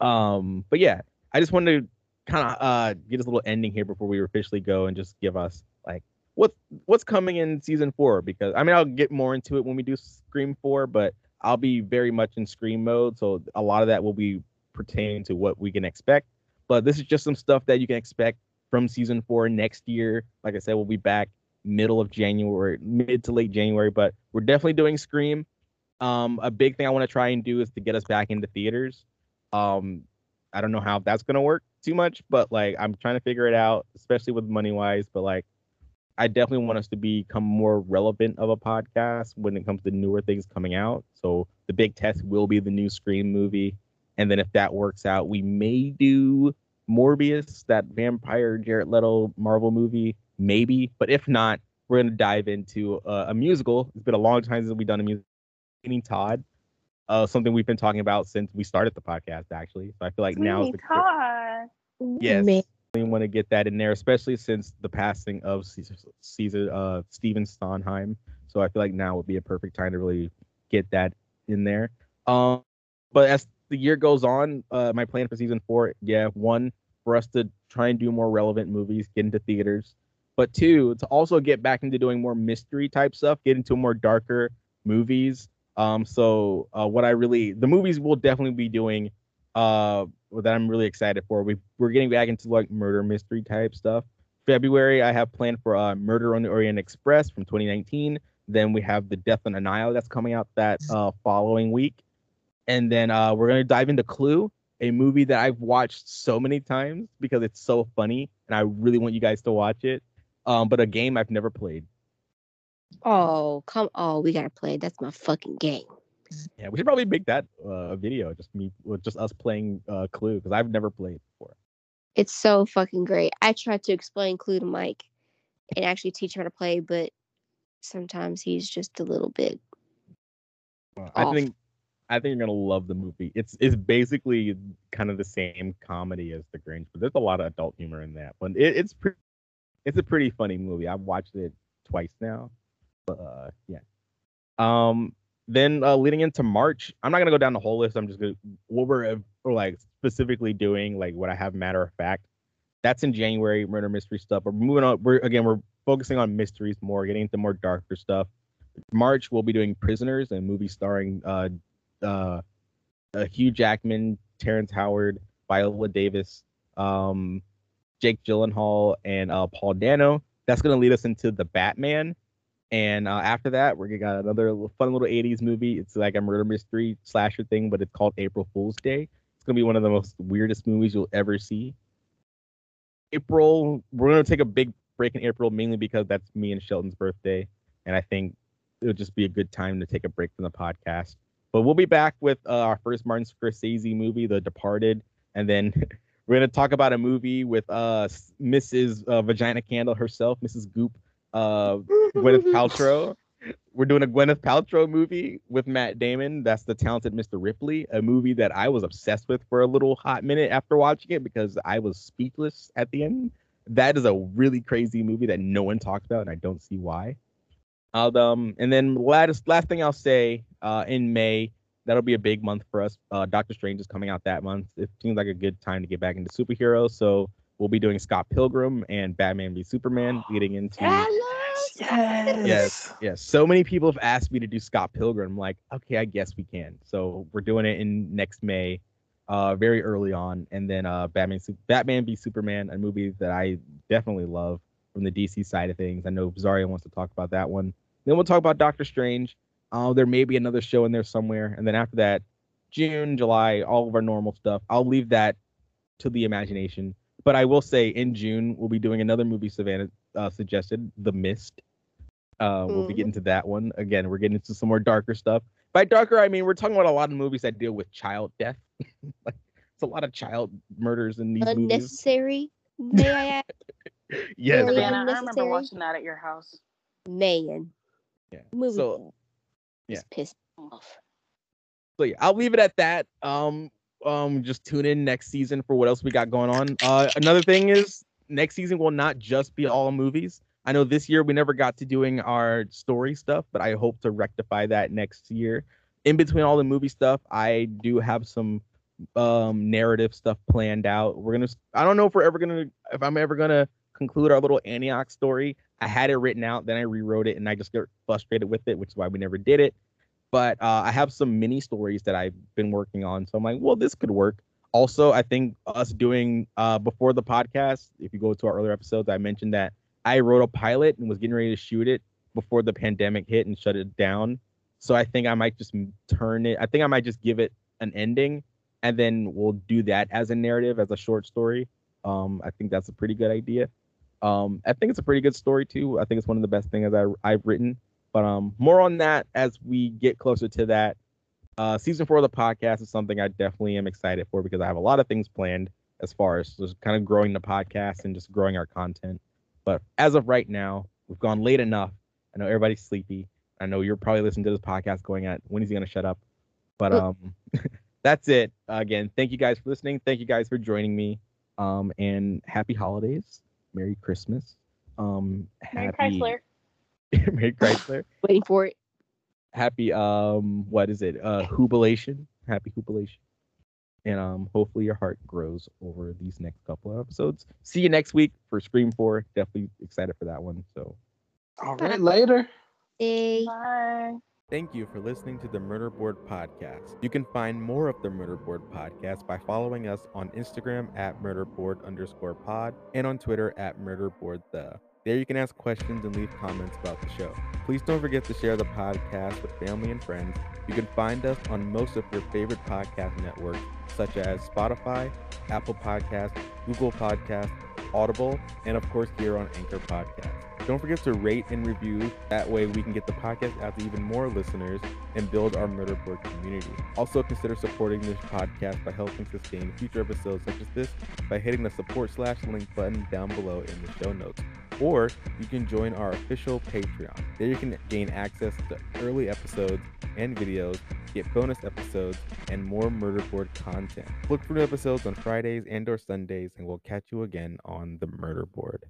A: Um, but yeah, I just wanted to kind of uh get this little ending here before we officially go and just give us like what's what's coming in season four because I mean I'll get more into it when we do Scream four, but I'll be very much in Scream mode, so a lot of that will be pertaining to what we can expect. But this is just some stuff that you can expect from season four next year. Like I said, we'll be back middle of January, mid to late January, but we're definitely doing Scream. Um, a big thing I want to try and do is to get us back into theaters. Um, I don't know how that's gonna work too much, but like I'm trying to figure it out, especially with money wise. But like I definitely want us to become more relevant of a podcast when it comes to newer things coming out. So the big test will be the new Scream movie, and then if that works out, we may do Morbius, that vampire Jared Leto Marvel movie, maybe. But if not, we're gonna dive into uh, a musical. It's been a long time since we've done a musical. Todd, uh, something we've been talking about since we started the podcast, actually. So I feel like now is the
D: Todd.
A: Yes.
B: Man.
A: We want to get that in there, especially since the passing of Caesar, Caesar uh, Stephen Sondheim. So I feel like now would be a perfect time to really get that in there. Um, but as the year goes on, uh, my plan for season four, yeah, one for us to try and do more relevant movies, get into theaters, but two to also get back into doing more mystery type stuff, get into more darker movies. Um, so uh, what I really the movies we'll definitely be doing uh that I'm really excited for. We we're getting back into like murder mystery type stuff. February I have planned for uh, Murder on the Orient Express from 2019. Then we have The Death on the Nile that's coming out that uh, following week, and then uh, we're gonna dive into Clue, a movie that I've watched so many times because it's so funny, and I really want you guys to watch it. Um, but a game I've never played.
B: Oh, come oh, we gotta play. That's my fucking game.
A: Yeah, we should probably make that uh, a video, just me, with just us playing uh, Clue, because I've never played before.
B: It's so fucking great. I tried to explain Clue to Mike and actually teach him how to play, but sometimes he's just a little bit.
A: Uh, I think I think you're gonna love the movie. It's it's basically kind of the same comedy as The Grinch, but there's a lot of adult humor in that. But it, it's pretty, it's a pretty funny movie. I've watched it twice now. But uh, yeah. Um. Then uh, leading into March, I'm not gonna go down the whole list. I'm just gonna what we're, we're like specifically doing, like what I have matter of fact. That's in January, murder mystery stuff. We're moving on. We're again, we're focusing on mysteries more, getting into more darker stuff. March, we'll be doing Prisoners, a movie starring uh, uh, uh, Hugh Jackman, Terrence Howard, Viola Davis, um, Jake Gyllenhaal, and uh, Paul Dano. That's to lead us into the Batman. And uh, after that, we're got another fun little 80s movie. It's like a murder mystery slasher thing, but it's called April Fool's Day. It's gonna be one of the most weirdest movies you'll ever see. April, we're gonna take a big break in April, mainly because that's me and Shelton's birthday, and I think it'll just be a good time to take a break from the podcast. But we'll be back with uh, our first Martin Scorsese movie, The Departed, and then we're gonna talk about a movie with uh Mrs. Uh, Vagina Candle herself, Mrs. Goop, uh, Gwyneth Paltrow. We're doing a Gwyneth Paltrow movie with Matt Damon. That's the talented Mr. Ripley, a movie that I was obsessed with for a little hot minute after watching it because I was speechless at the end. That is a really crazy movie that no one talks about, and I don't see why. Um, and then last last thing I'll say, uh, in May, that'll be a big month for us. Uh, Doctor Strange is coming out that month. It seems like a good time to get back into superheroes. So we'll be doing Scott Pilgrim and Batman v Superman, leading into
C: Yes.
A: yes, yes. So many people have asked me to do Scott Pilgrim. I'm like, okay, I guess we can. So we're doing it in next May, uh, very early on, and then uh, Batman, Su- Batman v Superman, a movie that I definitely love from the DC side of things. I know Zaria wants to talk about that one. Then we'll talk about Doctor Strange. Uh, there may be another show in there somewhere, and then after that, June, July, all of our normal stuff. I'll leave that to the imagination. But I will say, in June, we'll be doing another movie Savanna uh, suggested, The Mist. Uh, We'll be
B: Mhm.
A: getting to that one again. We're getting into some more darker stuff. By darker, I mean we're talking about a lot of movies that deal with child death. like it's a lot of child murders in these movies.
B: Unnecessary, may I add?
A: Yes,
B: Very
A: but-
D: Savanna, I remember watching that at your house.
B: Man,
A: yeah.
B: movie
A: So yeah.
B: just pissed me off.
A: so yeah, I'll leave it at that. Um, um, just tune in next season for what else we got going on. Uh, another thing is next season will not just be all movies. I know this year we never got to doing our story stuff, but I hope to rectify that next year. In between all the movie stuff, I do have some um narrative stuff planned out. We're gonna. I don't know if we're ever gonna. If I'm ever gonna conclude our little Antioch story. I had it written out, then I rewrote it, and I just get frustrated with it, which is why we never did it but uh, I have some mini stories that I've been working on. So I'm like, well, this could work. Also, I think us doing uh, before the podcast, if you go to our earlier episodes, I mentioned that I wrote a pilot and was getting ready to shoot it before the pandemic hit and shut it down. So I think I might just turn it. I think I might just give it an ending, and then we'll do that as a narrative, as a short story. Um, I think that's a pretty good idea. Um, I think it's a pretty good story too. I think it's one of the best things I, I've written. But um, more on that as we get closer to that. Uh, season four of the podcast is something I definitely am excited for because I have a lot of things planned as far as just kind of growing the podcast and just growing our content. But as of right now, we've gone late enough. I know everybody's sleepy. I know you're probably listening to this podcast going at when is he gonna shut up? But um, that's it. again, thank you guys for listening. Thank you guys for joining me. Um, and happy holidays, Merry Christmas. Um,
D: Merry Chrysler.
A: Mary Chrysler.
B: Waiting for it.
A: Happy um, what is it? Uh, jubilation. Happy jubilation. And um, hopefully your heart grows over these next couple of episodes. See you next week for Scream Four. Definitely excited for that one. So
C: All right, later.
B: Day.
D: Bye.
A: Thank you for listening to the Murder Board Podcast. You can find more of the Murder Board Podcast by following us on Instagram at murderboard underscore pod and on Twitter at murderboard the. There you can ask questions and leave comments about the show. Please don't forget to share the podcast with family and friends. You can find us on most of your favorite podcast networks, such as Spotify, Apple Podcasts, Google Podcasts, Audible, and of course here on Anchor Podcast. Don't forget to rate and review. That way we can get the podcast out to even more listeners and build our murder board community. Also consider supporting this podcast by helping sustain future episodes such as this by hitting the support slash link button down below in the show notes. Or you can join our official Patreon. There you can gain access to early episodes and videos, get bonus episodes, and more murder board content. Look for new episodes on Fridays and or Sundays, and we'll catch you again on the murder board.